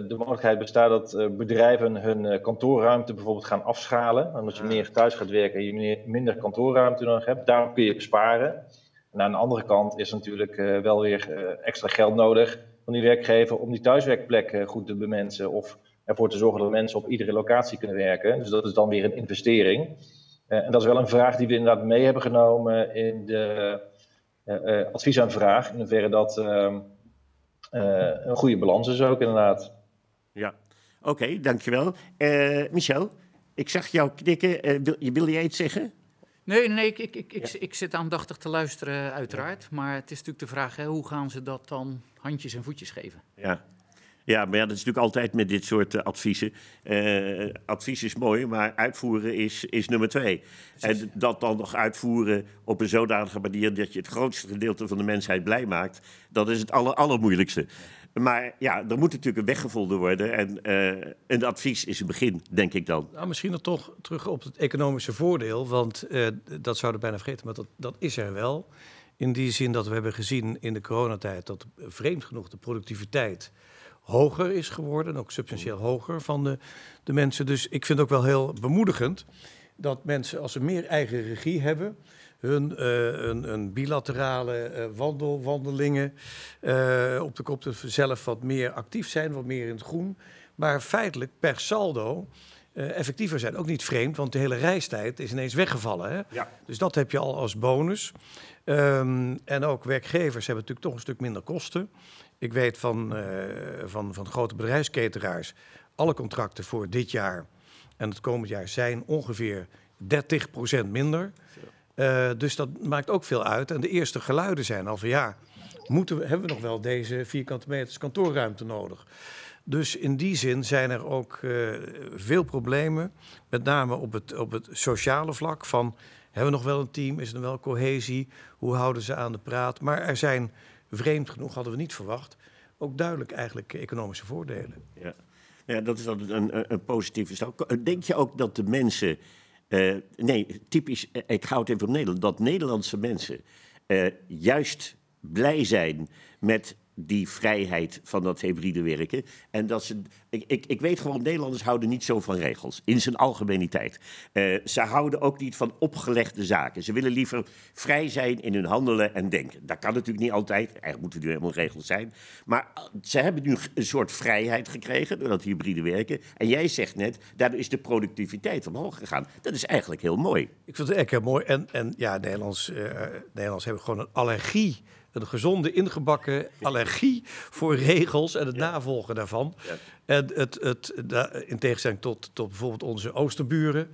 Speaker 5: de mogelijkheid bestaat dat uh, bedrijven hun kantoorruimte bijvoorbeeld gaan afschalen. En als je meer thuis gaat werken en je minder kantoorruimte nodig hebt, daarom kun je besparen. En En aan de andere kant is natuurlijk wel weer extra geld nodig van die werkgever om die thuiswerkplek goed te bemensen. Of ervoor te zorgen dat mensen op iedere locatie kunnen werken. Dus dat is dan weer een investering. en dat is wel een vraag die we inderdaad mee hebben genomen in de adviesaanvraag. In hoeverre dat ehm, een goede balans is ook inderdaad.
Speaker 1: Ja, oké, dankjewel. Michel, ik zag jou knikken. Uh, wil, jij iets zeggen?
Speaker 2: Nee, nee ik, ik, ik, ik, ik, zit aandachtig te luisteren, uiteraard. Maar het is natuurlijk de vraag, hè, hoe gaan ze dat dan handjes en voetjes geven?
Speaker 1: Ja. Ja, maar ja, dat is natuurlijk altijd met dit soort uh, adviezen. Uh, advies is mooi, maar uitvoeren is, is nummer twee. En dat dan nog uitvoeren op een zodanige manier dat je het grootste gedeelte van de mensheid blij maakt, dat is het aller, allermoeilijkste. Maar ja, er moet natuurlijk een weg worden. En uh, een advies is een begin, denk ik dan.
Speaker 4: Nou, misschien nog toch terug op het economische voordeel. Want uh, dat zouden bijna vergeten, maar dat, dat is er wel. In die zin dat we hebben gezien in de coronatijd dat vreemd genoeg de productiviteit hoger is geworden. Ook substantieel hoger van de, de mensen. Dus ik vind het ook wel heel bemoedigend dat mensen, als ze meer eigen regie hebben hun een, een, bilaterale uh, wandel, wandelingen uh, op de kop zelf wat meer actief zijn, wat meer in het groen. Maar feitelijk per saldo effectiever zijn. Ook niet vreemd, want de hele reistijd is ineens weggevallen. Hè? Ja. Dus dat heb je al als bonus. Um, en ook werkgevers hebben natuurlijk toch een stuk minder kosten. Ik weet van, van, van grote bedrijfsketeraars, alle contracten voor dit jaar en het komend jaar zijn ongeveer 30% minder. Uh, dus dat maakt ook veel uit. En de eerste geluiden zijn al van ja, moeten we, hebben we nog wel deze vierkante meters kantoorruimte nodig? Dus in die zin zijn er ook uh, veel problemen, met name op het, op het sociale vlak. Van hebben we nog wel een team? Is er wel cohesie? Hoe houden ze aan de praat? Maar er zijn, vreemd genoeg, hadden we niet verwacht, ook duidelijk eigenlijk economische voordelen.
Speaker 1: Ja, ja dat is altijd een, een, een. Denk je ook dat de mensen uh, nee, typisch, uh, ik hou het even op Nederland, dat Nederlandse mensen uh, juist blij zijn met die vrijheid van dat hybride werken. En dat ze, ik, ik, ik weet gewoon, Nederlanders houden niet zo van regels, in zijn algemeniteit. Uh, ze houden ook niet van opgelegde zaken. Ze willen liever vrij zijn in hun handelen en denken. Dat kan natuurlijk niet altijd, eigenlijk moeten er nu helemaal regels zijn. Maar eh, ze hebben nu een soort vrijheid gekregen door dat hybride werken. En jij zegt net, daardoor is de productiviteit omhoog gegaan. Dat is eigenlijk heel mooi.
Speaker 4: Ik vind het echt heel mooi. En, en ja, Nederlands, uh, Nederlands hebben gewoon een allergie een gezonde ingebakken allergie voor regels en het navolgen daarvan. En het, het, in tegenstelling tot, tot bijvoorbeeld onze oosterburen.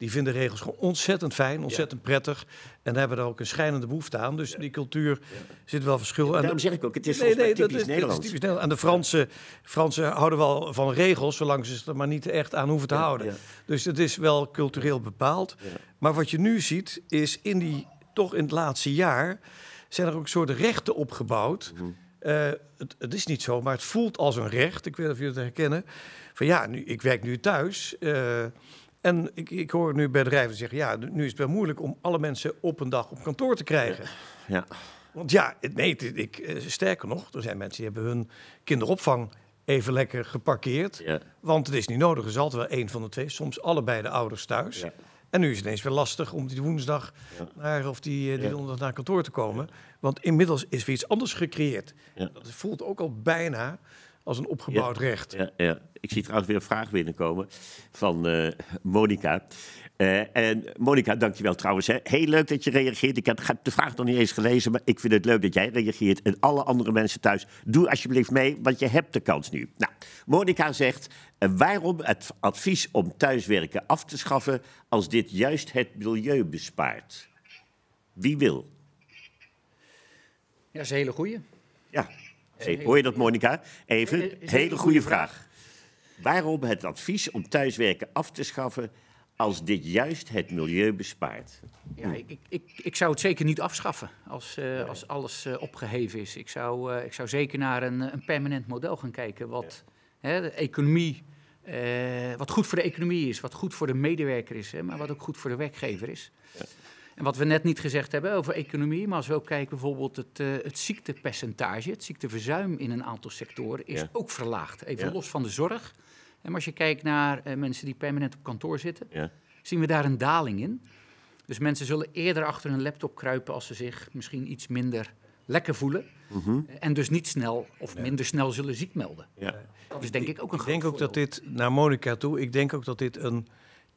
Speaker 4: Die vinden regels gewoon ontzettend fijn, ontzettend prettig. En hebben daar ook een schijnende behoefte aan. Dus die cultuur zit wel verschil.
Speaker 1: en daarom zeg ik ook, het is nee, nee, typisch Nederlands. typisch Nederlands.
Speaker 4: En de Fransen, Fransen houden wel van regels, zolang ze er maar niet echt aan hoeven te houden. Dus het is wel cultureel bepaald. Maar wat je nu ziet, is in die, toch in het laatste jaar zijn er ook soorten rechten opgebouwd. Mhm. Eh, het, het, is niet zo, maar het voelt als een recht. Ik weet niet of jullie het herkennen. Van ja, nu, ik werk nu thuis. Uh, en ik, ik hoor nu bedrijven zeggen: ja, nu is het wel moeilijk om alle mensen op een dag op kantoor te krijgen. Ja. Want ja, nee, ik, eh, sterker nog, er zijn mensen die hebben hun kinderopvang even lekker geparkeerd. Ja. Want het is niet nodig. Er is altijd wel één van de twee, soms allebei de ouders thuis. Ja. En nu is het ineens weer lastig om die woensdag naar, of die, eh, die donderdag naar kantoor te komen. Want inmiddels is weer iets anders gecreëerd. Dat voelt ook al bijna als een opgebouwd recht.
Speaker 1: Ja, ja, Ik zie trouwens weer een vraag binnenkomen van uh, Monica. Uh, en Monika, dankjewel trouwens. Hè. Heel leuk dat je reageert. Ik heb de vraag nog niet eens gelezen, maar ik vind het leuk dat jij reageert. En alle andere mensen thuis, doe alsjeblieft mee, want je hebt de kans nu. Nou, Monika zegt, uh, waarom het advies om thuiswerken af te schaffen als dit juist het milieu bespaart? Wie wil?
Speaker 2: Ja, dat is een hele goeie.
Speaker 1: Ja, hey, hoor je dat Monika? Even, hele goede vraag. Waarom het advies om thuiswerken af te schaffen als dit juist het milieu bespaart?
Speaker 2: Ja, ik, ik, ik zou het zeker niet afschaffen als, uh, als alles uh, opgeheven is. Ik zou, uh, ik zou zeker naar een, een permanent model gaan kijken wat hè, de economie, wat goed voor de economie is, wat goed voor de medewerker is, hè, maar wat ook goed voor de werkgever is. Ja. En wat we net niet gezegd hebben over economie, maar als we ook kijken bijvoorbeeld het, het ziektepercentage, het ziekteverzuim in een aantal sectoren, is ook verlaagd. Even los van de zorg. En als je kijkt naar uh, mensen die permanent op kantoor zitten, ja. zien we daar een daling in. Dus mensen zullen eerder achter hun laptop kruipen als ze zich misschien iets minder lekker voelen.
Speaker 1: Mhm.
Speaker 2: En dus niet snel of minder snel zullen ziek melden.
Speaker 1: Ja.
Speaker 2: Dat is denk ik ook een
Speaker 4: Ik denk ook dat dit, naar Monica toe, ik denk ook dat dit een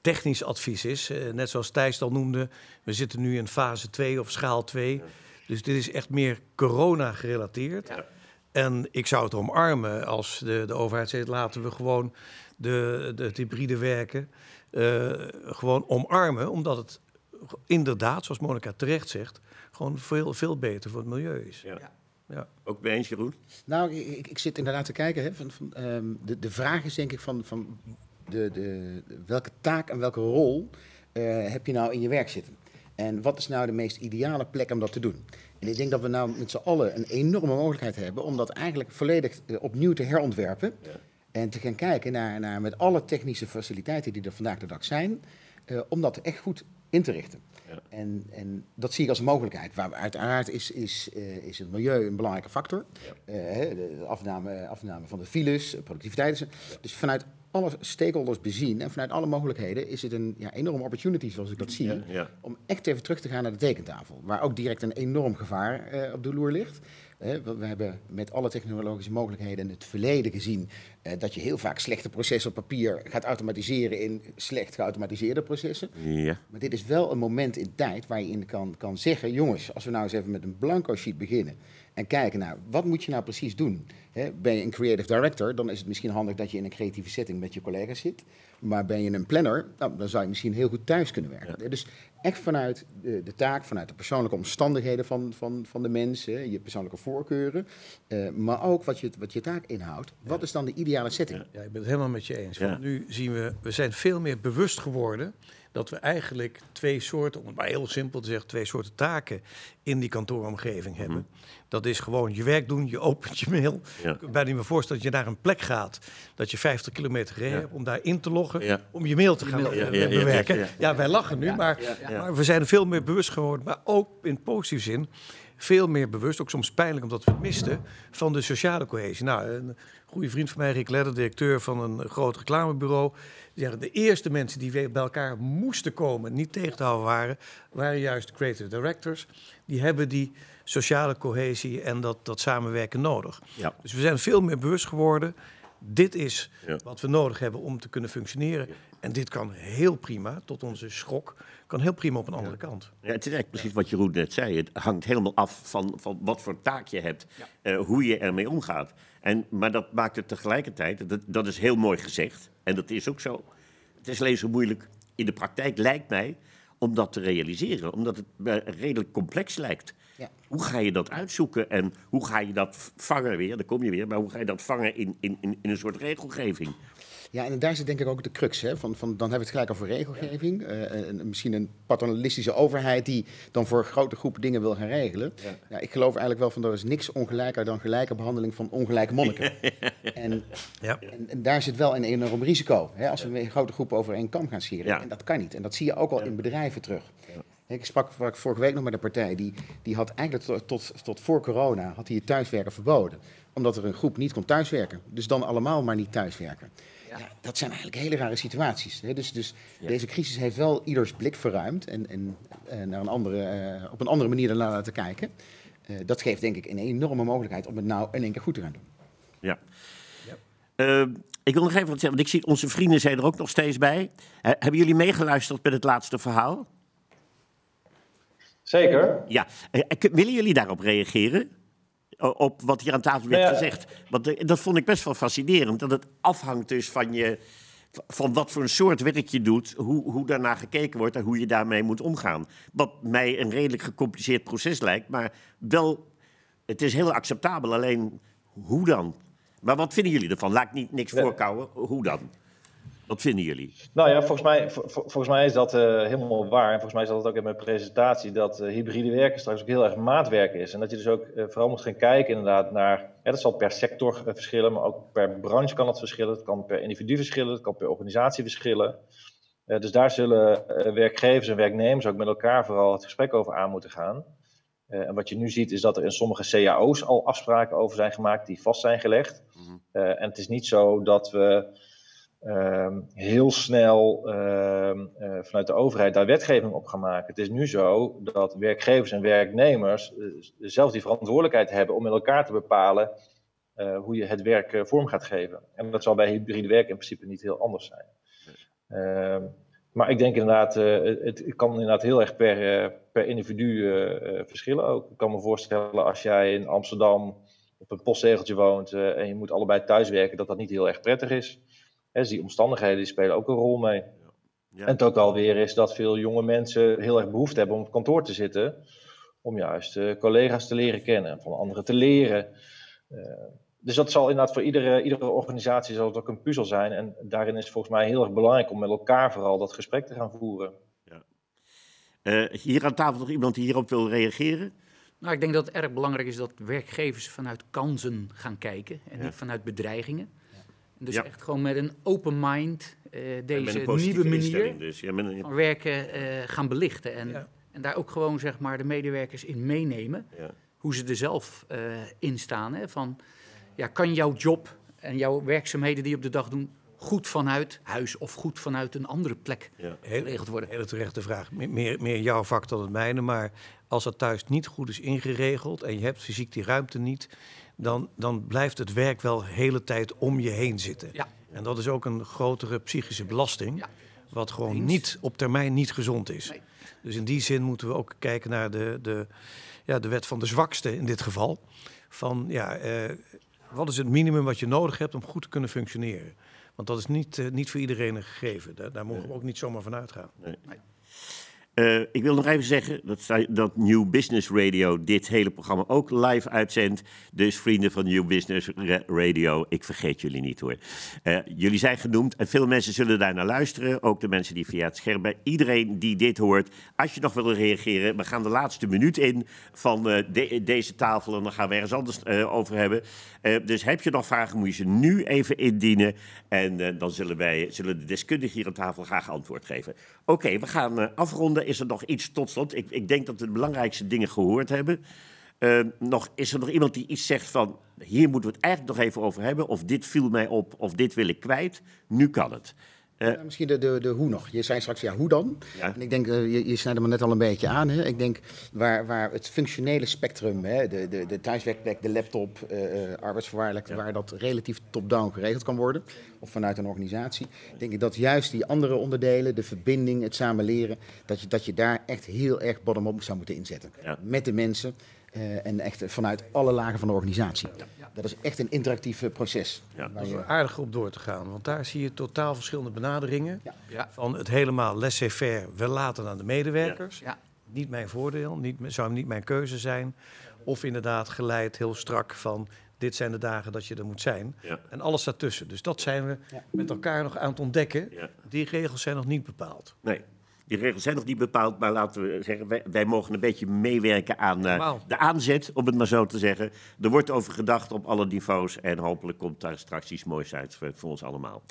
Speaker 4: technisch advies is. Eh, net zoals Thijs al noemde, we zitten nu in fase 2 of schaal 2. Dus dit is echt meer corona gerelateerd.
Speaker 1: Ja.
Speaker 4: En ik zou het omarmen als de, de overheid zegt, laten we gewoon de, de, het hybride werken eh, gewoon omarmen. Omdat het inderdaad, zoals Monica terecht zegt, gewoon veel, veel beter voor het milieu is.
Speaker 1: Ja.
Speaker 2: Ja.
Speaker 1: Ook bij eens, Jeroen?
Speaker 3: Nou, ik, ik- zit inderdaad te kijken. Hè, van, van, ehm, de, de vraag is denk ik van, van de, de, de- welke taak en welke rol eh, heb je nou in je werk zitten? En wat is nou de meest ideale plek om dat te doen? En ik denk dat we nou met z'n allen een enorme mogelijkheid hebben om dat eigenlijk volledig eh, opnieuw te herontwerpen. En te gaan kijken naar, naar met alle technische faciliteiten die er vandaag de dag zijn, eh, om dat echt goed in te richten.
Speaker 1: Ja.
Speaker 3: En, en dat zie ik als een mogelijkheid. Waar, uiteraard is, is, eh, is het milieu een belangrijke factor. De afname, afname van de files, productiviteit. Dus vanuit alle stakeholders bezien en vanuit alle mogelijkheden is het een ja, enorme opportunity, zoals ik dat zie,
Speaker 1: Ja, ja.
Speaker 3: om echt even terug te gaan naar de tekentafel. Waar ook direct een enorm gevaar eh, op de loer ligt. Hè, we hebben met alle technologische mogelijkheden in het verleden gezien eh, dat je heel vaak slechte processen op papier gaat automatiseren in slecht geautomatiseerde processen.
Speaker 1: Ja.
Speaker 3: Maar dit is wel een moment in tijd waar je in kan, kan zeggen: jongens, als we nou eens even met een blanco sheet beginnen. En kijken naar wat moet je nou precies doen. Hè, ben je een creative director, dan is het misschien handig dat je in een creatieve setting met je collega's zit. Maar ben je een planner, nou, dan zou je misschien heel goed thuis kunnen werken. Dus echt vanuit de, de taak, vanuit de persoonlijke omstandigheden van, van, van de mensen, je persoonlijke voorkeuren. eh, maar ook wat je, wat je taak inhoudt. Wat is dan de ideale setting?
Speaker 4: Ja, ik ben het helemaal met je eens.
Speaker 1: Ja.
Speaker 4: Want nu zien we, we zijn veel meer bewust geworden dat we eigenlijk twee soorten, om het maar heel simpel te zeggen, twee soorten taken in die kantooromgeving hebben. Dat is gewoon je werk doen, je opent je mail.
Speaker 1: Ja.
Speaker 4: Ik kan me bijna niet meer voorstellen dat je naar een plek gaat, dat je 50 kilometer gereden
Speaker 1: Ja.
Speaker 4: hebt om daar in te loggen,
Speaker 1: Ja.
Speaker 4: om je mail te gaan eh,
Speaker 1: ja, ja, ja,
Speaker 4: bewerken.
Speaker 1: ja,
Speaker 4: Ja,
Speaker 1: ja.
Speaker 4: wij lachen nu, maar,
Speaker 1: ja.
Speaker 4: maar we zijn er veel meer bewust geworden, maar ook in positieve zin veel meer bewust, ook soms pijnlijk omdat we het misten, van de sociale cohesie. Nou, een goede vriend van mij, Rick Ledder, directeur van een groot reclamebureau, de eerste mensen die weer bij elkaar moesten komen, niet tegen te houden waren, waren juist de creative directors. Die hebben die sociale cohesie en dat, dat samenwerken nodig.
Speaker 1: Ja.
Speaker 4: Dus we zijn veel meer bewust geworden. Dit is
Speaker 1: Ja.
Speaker 4: wat we nodig hebben om te kunnen functioneren. En dit kan heel prima, tot onze schok, kan heel prima op een andere kant.
Speaker 1: Ja, het is eigenlijk precies wat Jeroen net zei. Het hangt helemaal af van, van wat voor taak je hebt, eh, hoe je ermee omgaat. En, maar dat maakt het tegelijkertijd, dat, dat is heel mooi gezegd, en dat is ook zo. Het is alleen zo moeilijk in de praktijk, lijkt mij, om dat te realiseren. Omdat het eh, redelijk complex lijkt.
Speaker 3: Ja.
Speaker 1: Hoe ga je dat uitzoeken en hoe ga je dat vangen weer, daar kom je weer, maar hoe ga je dat vangen in, in, in, in een soort regelgeving?
Speaker 3: Ja, en daar zit denk ik ook de crux. Hè, van, van, dan hebben we het gelijk over regelgeving. eh, en misschien een paternalistische overheid die dan voor grote groepen dingen wil gaan regelen. Ja. ik geloof eigenlijk wel van er is niks ongelijker dan gelijke behandeling van ongelijke monniken. <laughs> En,
Speaker 4: Ja.
Speaker 3: en, en daar zit wel een enorm risico. Hè, als we met grote groepen over één kam gaan scheren.
Speaker 1: Ja.
Speaker 3: En dat kan niet. En dat zie je ook al in bedrijven terug. Ik sprak vorige week nog met een partij die, die had eigenlijk tot, tot, tot voor corona had die het thuiswerken verboden. Omdat er een groep niet kon thuiswerken. Dus dan allemaal maar niet thuiswerken. Ja. dat zijn eigenlijk hele rare situaties. Hè. Dus, dus deze crisis heeft wel ieders blik verruimd en, en eh, naar een andere, eh, op een andere manier ernaar laten kijken. Eh, dat geeft denk ik een enorme mogelijkheid om het nou in één keer goed te gaan doen.
Speaker 1: Ja. Eh, ik wil nog even wat zeggen, want ik zie onze vrienden zijn er ook nog steeds bij. Hebben jullie meegeluisterd met het laatste verhaal?
Speaker 5: Zeker.
Speaker 1: Ja. Eh, k- willen jullie daarop reageren? Op wat hier aan tafel werd
Speaker 5: Nou ja.
Speaker 1: gezegd. Want eh, dat vond ik best wel fascinerend. Dat het afhangt dus van, je, van wat voor een soort werk je doet. Hoe, hoe daarnaar gekeken wordt en hoe je daarmee moet omgaan. Wat mij een redelijk gecompliceerd proces lijkt. Maar wel, het is heel acceptabel. Alleen, hoe dan? Maar wat vinden jullie ervan? Laat ik niet, niks
Speaker 5: Ja.
Speaker 1: voorkouwen. Hoe dan? Wat vinden jullie?
Speaker 5: Nou ja, volgens mij, vo- vo- volgens mij is dat eh, helemaal waar. En volgens mij zat het ook in mijn presentatie dat eh, hybride werken straks ook heel erg maatwerk is. En dat je dus ook eh, vooral moet gaan kijken inderdaad naar, hè, dat zal per sector verschillen, maar ook per branche kan het verschillen. Het kan per individu verschillen, het kan per organisatie verschillen. Dus daar zullen werkgevers en werknemers ook met elkaar vooral het gesprek over aan moeten gaan. En wat je nu ziet is dat er in sommige cao's al afspraken over zijn gemaakt die vast zijn gelegd.
Speaker 1: Mhm.
Speaker 5: En het is niet zo dat we ehm, heel snel ehm, eh, vanuit de overheid daar wetgeving op gaan maken. Het is nu zo dat werkgevers en werknemers uh, zelf die verantwoordelijkheid hebben om met elkaar te bepalen hoe je het werk vorm gaat geven. En dat zal bij hybride werk in principe niet heel anders zijn. Ehm, maar ik denk inderdaad, het, kan inderdaad heel erg per, per individu verschillen ook. Ik kan me voorstellen als jij in Amsterdam op een postzegeltje woont en je moet allebei thuiswerken, dat dat niet heel erg prettig is. Dus die omstandigheden die spelen ook een rol mee. Ja. En het ook alweer is dat veel jonge mensen heel erg behoefte hebben om op kantoor te zitten, om juist uh, collega's te leren kennen, van anderen te leren. Uh, dus dat zal inderdaad voor iedere, iedere organisatie zal het ook een puzzel zijn. En daarin is het volgens mij heel erg belangrijk om met elkaar vooral dat gesprek te gaan voeren.
Speaker 1: Ja. hier aan tafel nog iemand die hierop wil reageren?
Speaker 2: Nou, ik denk dat het erg belangrijk is dat werkgevers vanuit kansen gaan kijken en niet vanuit bedreigingen. Dus echt gewoon met een open mind uh, deze nieuwe manier dus. ja, een... van werken uh, gaan belichten. En, en daar ook gewoon zeg maar, de medewerkers in meenemen. Hoe ze er zelf uh, in staan. Hè? Van, ja, kan jouw job en jouw werkzaamheden die je op de dag doen goed vanuit huis of goed vanuit een andere plek ja. geregeld worden?
Speaker 4: Hele terechte vraag. Meer, meer jouw vak dan het mijne. Maar als dat thuis niet goed is ingeregeld en je hebt fysiek die ruimte niet, dan, dan blijft het werk wel de hele tijd om je heen zitten. Ja. En dat is ook een grotere psychische belasting, ja. wat gewoon niet op termijn niet gezond is. Nee. Dus in die zin moeten we ook kijken naar de, de, ja, de wet van de zwakste in dit geval. Van ja, eh, wat is het minimum wat je nodig hebt om goed te kunnen functioneren? Want dat is niet, uh, niet voor iedereen een gegeven. Daar, daar mogen we ook niet zomaar van uitgaan. Nee.
Speaker 1: Uh, ik wil nog even zeggen dat, dat New Business Radio dit hele programma ook live uitzendt. Dus vrienden van New Business Radio, ik vergeet jullie niet hoor. Uh, jullie zijn genoemd en veel mensen zullen daar naar luisteren. Ook de mensen die via het scherm bij iedereen die dit hoort. Als je nog wil reageren, we gaan de laatste minuut in van de, deze tafel en dan gaan we ergens anders over hebben. dus heb je nog vragen, moet je ze nu even indienen. En dan zullen, wij, zullen de deskundigen hier aan tafel graag antwoord geven. Oké, we gaan afronden is er nog iets tot slot? Ik, ik denk dat we de belangrijkste dingen gehoord hebben. Uh, nog, is er nog iemand die iets zegt van... hier moeten we het eigenlijk nog even over hebben... of dit viel mij op, of dit wil ik kwijt. Nu kan het.
Speaker 3: Ja, misschien de, de, de hoe nog. Je zei straks, ja, hoe dan? Ja. En ik denk, uh, je, je snijdt hem net al een beetje aan. Hè? Ik denk, waar, waar het functionele spectrum, hè, de, de, de thuiswerkplek, de laptop, uh, arbeidsvoorwaardelijk, ja. waar dat relatief top-down geregeld kan worden, of vanuit een organisatie, denk ik dat juist die andere onderdelen, de verbinding, het samen leren, dat je, dat je daar echt heel erg bottom-up zou moeten inzetten. Met de mensen. Uh, en echt vanuit alle lagen van de organisatie. Ja. Dat is echt een interactief uh, proces.
Speaker 4: Ja. Dat is aardig op door te gaan, want daar zie je totaal verschillende benaderingen. Ja. Van het helemaal laissez-faire, wel laten aan de medewerkers. Niet mijn voordeel, niet, zou niet mijn keuze zijn. Of inderdaad geleid heel strak van dit zijn de dagen dat je er moet zijn. En alles daartussen. Dus dat zijn we met elkaar nog aan het ontdekken. Die regels zijn nog niet bepaald.
Speaker 1: Nee. Die regels zijn nog niet bepaald, maar laten we zeggen, wij, wij mogen een beetje meewerken aan uh, de aanzet, om het maar zo te zeggen. Er wordt over gedacht op alle niveaus en hopelijk komt daar straks iets moois uit voor, voor ons allemaal.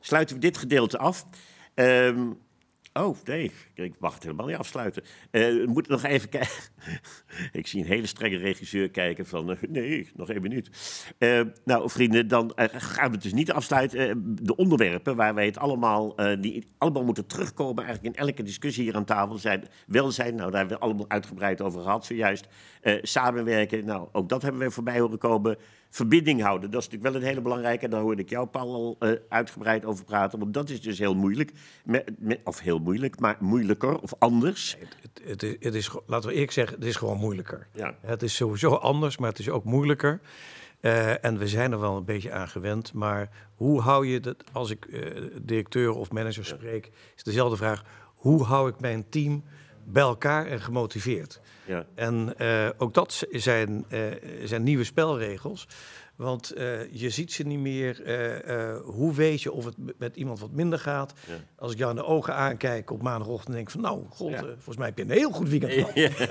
Speaker 1: Sluiten we dit gedeelte af. Um, Oh, nee, ik mag het helemaal niet afsluiten. Uh, we moeten nog even kijken. <laughs> ik zie een hele strenge regisseur kijken van... Uh, nee, nog één minuut. Uh, nou, vrienden, dan gaan we het dus niet afsluiten. de onderwerpen waar wij het allemaal... die allemaal moeten terugkomen eigenlijk in elke discussie hier aan tafel... zijn welzijn, nou, daar hebben we allemaal uitgebreid over gehad zojuist. samenwerken, nou, ook dat hebben we voorbij horen komen verbinding houden. Dat is natuurlijk wel een hele belangrijke. En daar hoorde ik jou, Paul, al uh, uitgebreid over praten. Want dat is dus heel moeilijk. Of heel moeilijk, maar moeilijker of anders.
Speaker 4: Het, het, het, is, laten we eerlijk zeggen, het is gewoon moeilijker. Ja. Het is sowieso anders, maar het is ook moeilijker. Uh, en we zijn er wel een beetje aan gewend. Maar hoe hou je dat, als ik uh, directeur of manager spreek, is dezelfde vraag. Hoe hou ik mijn team bij elkaar en gemotiveerd? Ja. En uh, ook dat zijn, uh, zijn nieuwe spelregels. Want uh, je ziet ze niet meer. hoe weet je of het met iemand wat minder gaat? Ja. Als ik jou in de ogen aankijk op maandagochtend, denk ik van... nou, god, ja. volgens mij heb je een heel goed weekend gehad.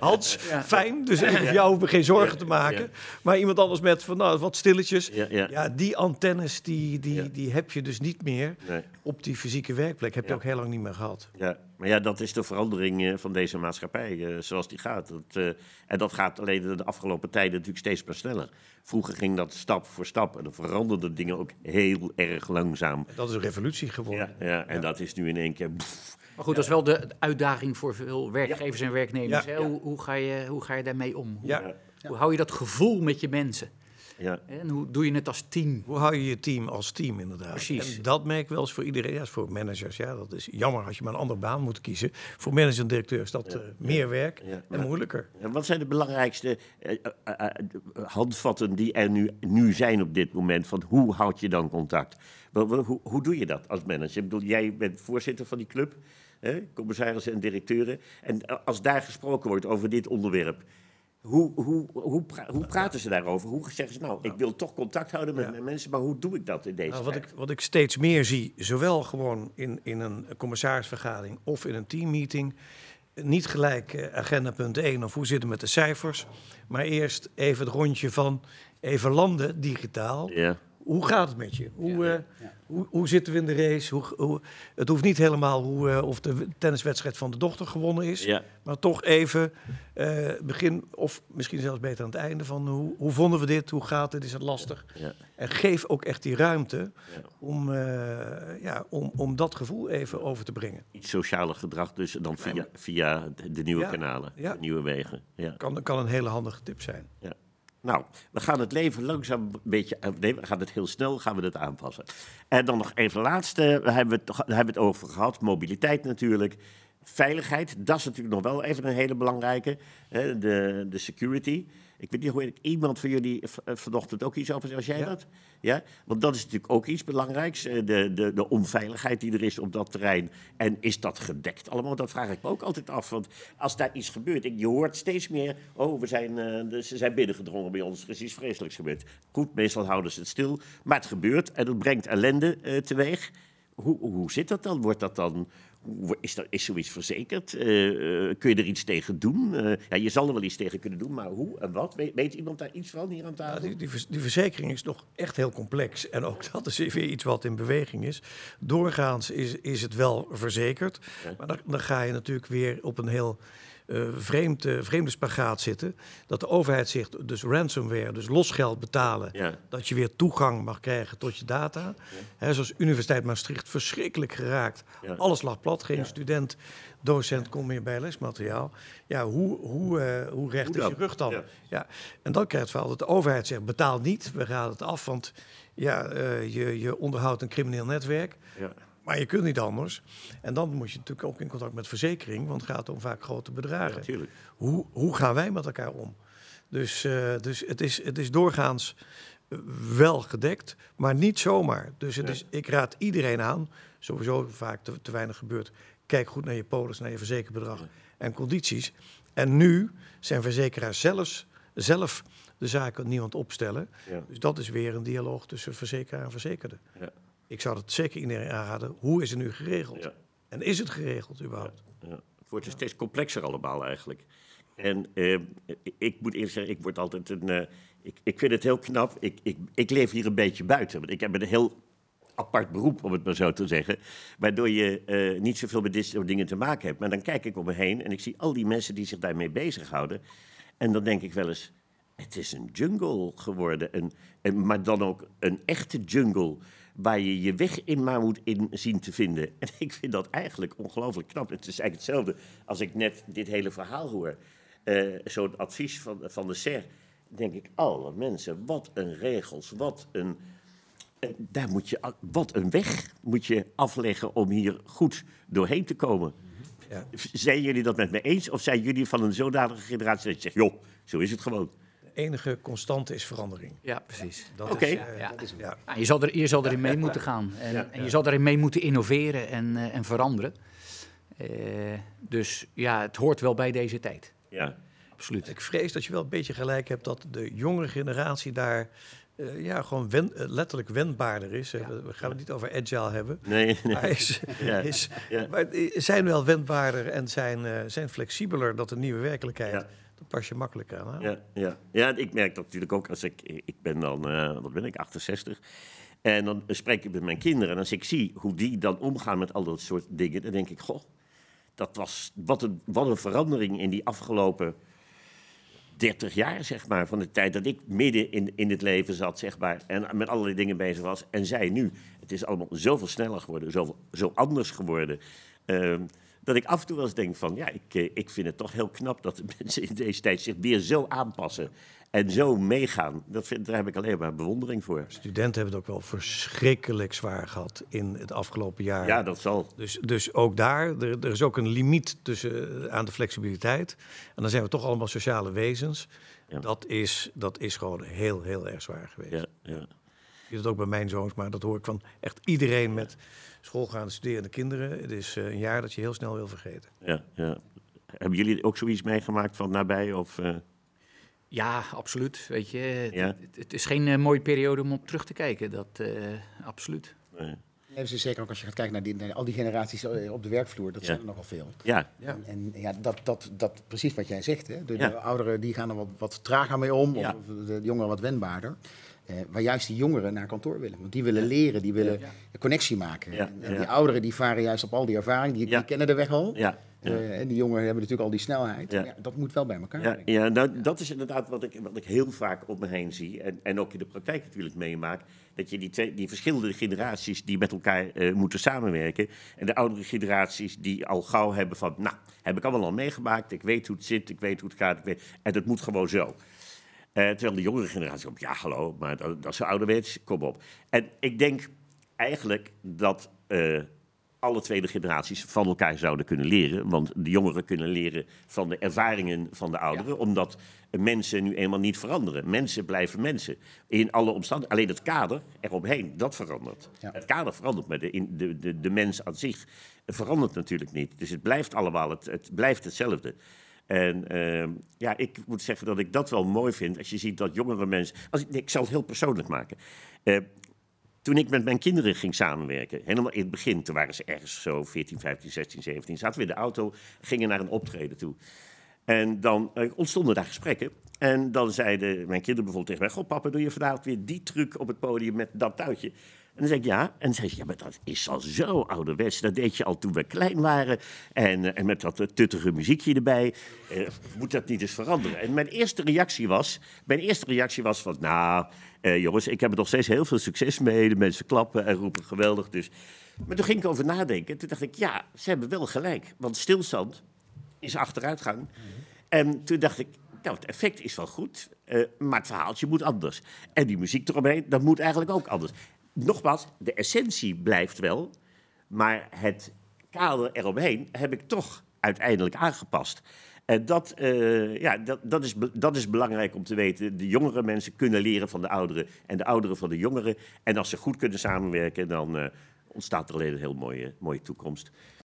Speaker 4: <laughs> Hans, fijn. Dus voor jou hoeven geen zorgen te maken. Maar iemand anders met van, nou, wat stilletjes. Ja, die antennes, die, die, die heb je dus niet meer... Nee. op die fysieke werkplek. Heb je ook heel lang niet meer gehad.
Speaker 1: Ja. Maar ja, dat is de verandering eh, van deze maatschappij, eh, zoals die gaat. Dat, eh, en dat gaat alleen de afgelopen tijden natuurlijk steeds maar sneller. Vroeger ging dat stap voor stap en dan veranderden dingen ook heel erg langzaam.
Speaker 4: Dat is een revolutie geworden.
Speaker 1: Ja, ja en dat is nu in één keer...
Speaker 2: Maar goed, dat is wel de uitdaging voor veel werkgevers en werknemers.
Speaker 4: Ja.
Speaker 2: Hè? Hoe, hoe, ga je, hoe ga je daarmee om? Hoe,
Speaker 4: Ja.
Speaker 2: hoe hou je dat gevoel met je mensen?
Speaker 1: Ja.
Speaker 2: En hoe doe je het als team?
Speaker 4: Hoe hou je je team als team inderdaad?
Speaker 2: Precies.
Speaker 4: En dat merk ik wel eens voor iedereen. Ja, voor managers, ja, dat is jammer als je maar een andere baan moet kiezen. Voor managers en directeurs is dat eh, meer werk
Speaker 1: Ja.
Speaker 4: en moeilijker.
Speaker 1: En wat zijn de belangrijkste eh, eh, handvatten die er nu, nu zijn op dit moment? Van hoe houd je dan contact? Wel, wel, Hoe, hoe doe je dat als manager? Ik bedoel, jij bent voorzitter van die club, hè, commissarissen en directeuren. En als daar gesproken wordt over dit onderwerp, hoe, hoe, hoe, pra- hoe praten ze daarover? Hoe zeggen ze nou, ik wil toch contact houden met
Speaker 4: Ja.
Speaker 1: mijn mensen, maar hoe doe ik dat in deze
Speaker 4: Nou, wat,
Speaker 1: tijd?
Speaker 4: ik, wat ik steeds meer zie, zowel gewoon in, in een commissarisvergadering of in een teammeeting, niet gelijk eh, agenda punt 1 of hoe zit het met de cijfers, maar eerst even het rondje van even landen digitaal.
Speaker 1: Ja,
Speaker 4: Hoe gaat het met je? Hoe, eh, hoe, hoe zitten we in de race? Hoe, hoe, het hoeft niet helemaal hoe, eh, of de tenniswedstrijd van de dochter gewonnen is.
Speaker 1: ja,
Speaker 4: Maar toch even eh, begin, of misschien zelfs beter aan het einde van hoe, hoe vonden we dit? Hoe gaat het? Is het lastig? En geef ook echt die ruimte om, ja, om, om dat gevoel even over te brengen.
Speaker 1: Iets socialer gedrag dus dan via, via de, nieuwe kanalen, de nieuwe wegen. Ja.
Speaker 4: Kan, kan een hele handige tip zijn.
Speaker 1: Ja. Nou, we gaan het leven langzaam een beetje... Nee, we gaan het heel snel gaan we het aanpassen. En dan nog even laatste, daar hebben we het, hebben we het over gehad. Mobiliteit natuurlijk. Veiligheid, dat is natuurlijk nog wel even een hele belangrijke. De, de security. Ik weet niet hoe iemand van jullie eh, vanochtend ook iets over zei. Was jij
Speaker 4: Ja.
Speaker 1: dat? Ja, want dat is natuurlijk ook iets belangrijks. eh, De, de, de onveiligheid die er is op dat terrein. En is dat gedekt allemaal? Dat vraag ik me ook altijd af. Want als daar iets gebeurt, ik- je hoort steeds meer... oh, we zijn, eh, ze zijn binnengedrongen bij ons, er is iets vreselijks gebeurd. Goed, meestal houden ze het stil. Maar het gebeurt en het brengt ellende teweeg. Hoe, hoe zit dat dan? Wordt dat dan... Is, dat, is zoiets verzekerd? Eh, eh, kun je er iets tegen doen? Eh, ja, je zal er wel iets tegen kunnen doen, maar hoe en wat? Weet, weet iemand daar iets van hier aan
Speaker 4: Ja,
Speaker 1: tafel?
Speaker 4: die, die, verzekering is nog echt heel complex. En ook dat is weer iets wat in beweging is. Doorgaans is, is het wel verzekerd.
Speaker 1: Ja.
Speaker 4: Maar dan, dan ga je natuurlijk weer op een heel eh, vreemd, eh, vreemde spagaat zitten. Dat de overheid zegt, dus ransomware, dus losgeld betalen.
Speaker 1: Ja.
Speaker 4: Dat je weer toegang mag krijgen tot je data. Zoals Universiteit Maastricht, verschrikkelijk geraakt.
Speaker 1: Ja.
Speaker 4: Alles lag plat, geen student, docent kon meer bij lesmateriaal. Ja, hoe, hoe, eh, hoe recht
Speaker 1: Hoe
Speaker 4: is je rug dan?
Speaker 1: Ja.
Speaker 4: En dan krijg je het verhaal dat de overheid zegt: betaal niet, we gaan het af, want ja, je, je onderhoudt een crimineel netwerk.
Speaker 1: Ja.
Speaker 4: Maar je kunt niet anders. En dan moet je natuurlijk ook in contact met verzekering, want het gaat om vaak grote bedragen. hoe, hoe gaan wij met elkaar om? Dus, eh, dus het, is, het is doorgaans eh, wel gedekt, maar niet zomaar. Dus het is, ik raad iedereen aan, sowieso vaak te, te weinig gebeurt. Kijk goed naar je polis, naar je verzekerbedrag en condities. En nu zijn verzekeraars zelfs, zelf de zaken aan het opstellen.
Speaker 1: Ja.
Speaker 4: Dus dat is weer een dialoog tussen verzekeraar en verzekerde.
Speaker 1: Ja.
Speaker 4: Ik zou dat zeker iedereen aanraden. Hoe is het nu geregeld?
Speaker 1: Ja.
Speaker 4: En is het geregeld überhaupt?
Speaker 1: Ja, het wordt dus steeds complexer allemaal eigenlijk. En eh, ik moet eerlijk zeggen, ik word altijd een. eh, ik, ik vind het heel knap. Ik, ik, ik leef hier een beetje buiten. Want ik heb een heel apart beroep, om het maar zo te zeggen. Waardoor je eh, niet zoveel met dit soort dingen te maken hebt. Maar dan kijk ik om me heen en ik zie al die mensen die zich daarmee bezighouden. En dan denk ik wel eens. Het is een jungle geworden. Een, en, maar dan ook een echte jungle. Waar je je weg in maar moet in zien te vinden. <laughs> En ik vind dat eigenlijk ongelooflijk knap. Het is eigenlijk hetzelfde als ik net dit hele verhaal hoor. Eh, Zo'n advies van, van de SER. Denk ik, alle mensen, wat een regels, wat een. en daar moet je, wat een weg moet je afleggen om hier goed doorheen te komen.
Speaker 4: Ja.
Speaker 1: Zijn jullie dat met me eens? Of zijn jullie van een zodanige generatie dat je zegt, joh, zo is het gewoon.
Speaker 4: Enige constante is verandering.
Speaker 2: Ja, precies.
Speaker 4: Dat
Speaker 1: Oké.
Speaker 4: is, eh,
Speaker 2: Ja.
Speaker 4: ja.
Speaker 2: Nou, je, zal er, je zal erin mee moeten gaan. En,
Speaker 1: Ja,
Speaker 2: en je zal erin mee moeten innoveren en, eh, en veranderen. Eh, dus ja, het hoort wel bij deze tijd.
Speaker 1: Ja,
Speaker 2: Absoluut.
Speaker 4: Ik vrees dat je wel een beetje gelijk hebt dat de jongere generatie daar eh, ja, gewoon wen- letterlijk wendbaarder is. We, we gaan het niet over agile hebben.
Speaker 1: nee, nee.
Speaker 4: Maar, is, <laughs>
Speaker 1: Ja,
Speaker 4: is,
Speaker 1: ja.
Speaker 4: maar zijn wel wendbaarder en zijn, eh, zijn flexibeler dat de nieuwe werkelijkheid. Pas je makkelijk aan.
Speaker 1: Ja, ja. ja, ik merk dat natuurlijk ook als ik, ik ben dan, eh, wat ben ik, 68. En dan spreek ik met mijn kinderen en als ik zie hoe die dan omgaan met al dat soort dingen, dan denk ik, goh, dat was, wat een, wat een verandering in die afgelopen 30 jaar, zeg maar, van de tijd dat ik midden in, in het leven zat, zeg maar, en met allerlei dingen bezig was. En zij nu. Het is allemaal zoveel sneller geworden, zo anders geworden. Ehm, dat ik af en toe wel eens denk van, ja, ik, eh, ik vind het toch heel knap dat de <laughs> mensen in deze tijd zich weer zo aanpassen en zo meegaan. Dat vind, daar heb ik alleen maar bewondering voor.
Speaker 4: Studenten hebben het ook wel verschrikkelijk zwaar gehad in het afgelopen jaar.
Speaker 1: Ja, dat zal.
Speaker 4: Dus, dus ook daar, er, er is ook een limiet tussen, eh, aan de flexibiliteit. En dan zijn we toch allemaal sociale wezens.
Speaker 1: Ja.
Speaker 4: Dat, is, dat is gewoon heel, heel erg zwaar geweest.
Speaker 1: Ja, ja.
Speaker 4: Zie dat ook bij mijn zoons, maar dat hoor ik van echt iedereen met schoolgaande studerende kinderen. Het is eh, een jaar dat je heel snel wil vergeten.
Speaker 1: ja, ja. Hebben jullie ook zoiets meegemaakt van nabij? Of, eh,
Speaker 2: Ja, absoluut. Weet je, het,
Speaker 1: Ja.
Speaker 2: het, het is geen eh, mooie periode om op terug te kijken. Dat, eh, absoluut.
Speaker 1: nee.
Speaker 3: Nee, dus zeker ook als je gaat kijken naar, die, naar al die generaties op de werkvloer, dat
Speaker 1: Ja.
Speaker 3: zijn er nogal veel.
Speaker 1: ja,
Speaker 4: Ja.
Speaker 3: En ja, dat, dat, dat precies wat jij zegt. Hè? De,
Speaker 1: Ja.
Speaker 3: de ouderen die gaan er wat, wat trager mee om,
Speaker 1: Ja.
Speaker 3: of de jongeren wat wendbaarder. Eh, waar juist die jongeren naar kantoor willen. Want die willen leren, die willen een connectie maken. En, die ouderen die varen juist op al die ervaring, die, die kennen de weg al.
Speaker 1: ja.
Speaker 3: Eh, en die jongeren hebben natuurlijk al die snelheid.
Speaker 1: Ja.
Speaker 3: Ja. dat moet wel bij elkaar.
Speaker 1: Ja,
Speaker 3: werken.
Speaker 1: ja nou, dat is inderdaad wat ik, wat ik heel vaak om me heen zie. En, en ook in de praktijk natuurlijk meemaak. Dat je die, twee, die verschillende generaties die met elkaar eh, moeten samenwerken. En de oudere generaties die al gauw hebben van... Nou, heb ik allemaal al meegemaakt. Ik weet hoe het zit, ik weet hoe het gaat. Ik weet, en het moet gewoon zo. Eh, terwijl de jongere generatie op, ja hallo, maar dat, dat is zo ouderwets, kom op. En ik denk eigenlijk dat eh, alle tweede generaties van elkaar zouden kunnen leren. Want de jongeren kunnen leren van de ervaringen van de ouderen. Omdat mensen nu eenmaal niet veranderen. Mensen blijven mensen. In alle omstandigheden. Alleen het kader eromheen, dat verandert.
Speaker 3: Ja.
Speaker 1: Het kader verandert, maar de, de, de, de mens aan zich verandert natuurlijk niet. Dus het blijft allemaal, het, het blijft hetzelfde. En ehm, ja, ik moet zeggen dat ik dat wel mooi vind. Als je ziet dat jongere mensen. Als ik, ik zal het heel persoonlijk maken. Eh, toen ik met mijn kinderen ging samenwerken, helemaal in het begin, toen waren ze ergens zo 14, 15, 16, 17, zaten we in de auto, gingen naar een optreden toe. En dan eh, ontstonden daar gesprekken. En dan zeiden mijn kinderen bijvoorbeeld tegen mij: Goh, papa, doe je vanavond weer die truc op het podium met dat tuitje? En zei ik ja. En zei ze: Ja, maar dat is al zo ouderwets. Dat deed je al toen we klein waren. En, eh, en met dat eh, tuttige muziekje erbij. Eh, moet dat niet eens veranderen? En mijn eerste reactie was: Mijn eerste reactie was van: Nou, eh, jongens, ik heb er nog steeds heel veel succes mee. De mensen klappen en roepen geweldig. Dus. Maar toen ging ik over nadenken. Toen dacht ik: Ja, ze hebben wel gelijk. Want stilstand is achteruitgang. En toen dacht ik, nou, het effect is wel goed, maar het verhaaltje moet anders. En die muziek eromheen, dat moet eigenlijk ook anders. Nogmaals, de essentie blijft wel, maar het kader eromheen heb ik toch uiteindelijk aangepast. En dat, eh, ja, dat, dat, is, dat is belangrijk om te weten. De jongere mensen kunnen leren van de ouderen en de ouderen van de jongeren. En als ze goed kunnen samenwerken, dan eh, ontstaat er alleen een heel mooie, mooie toekomst.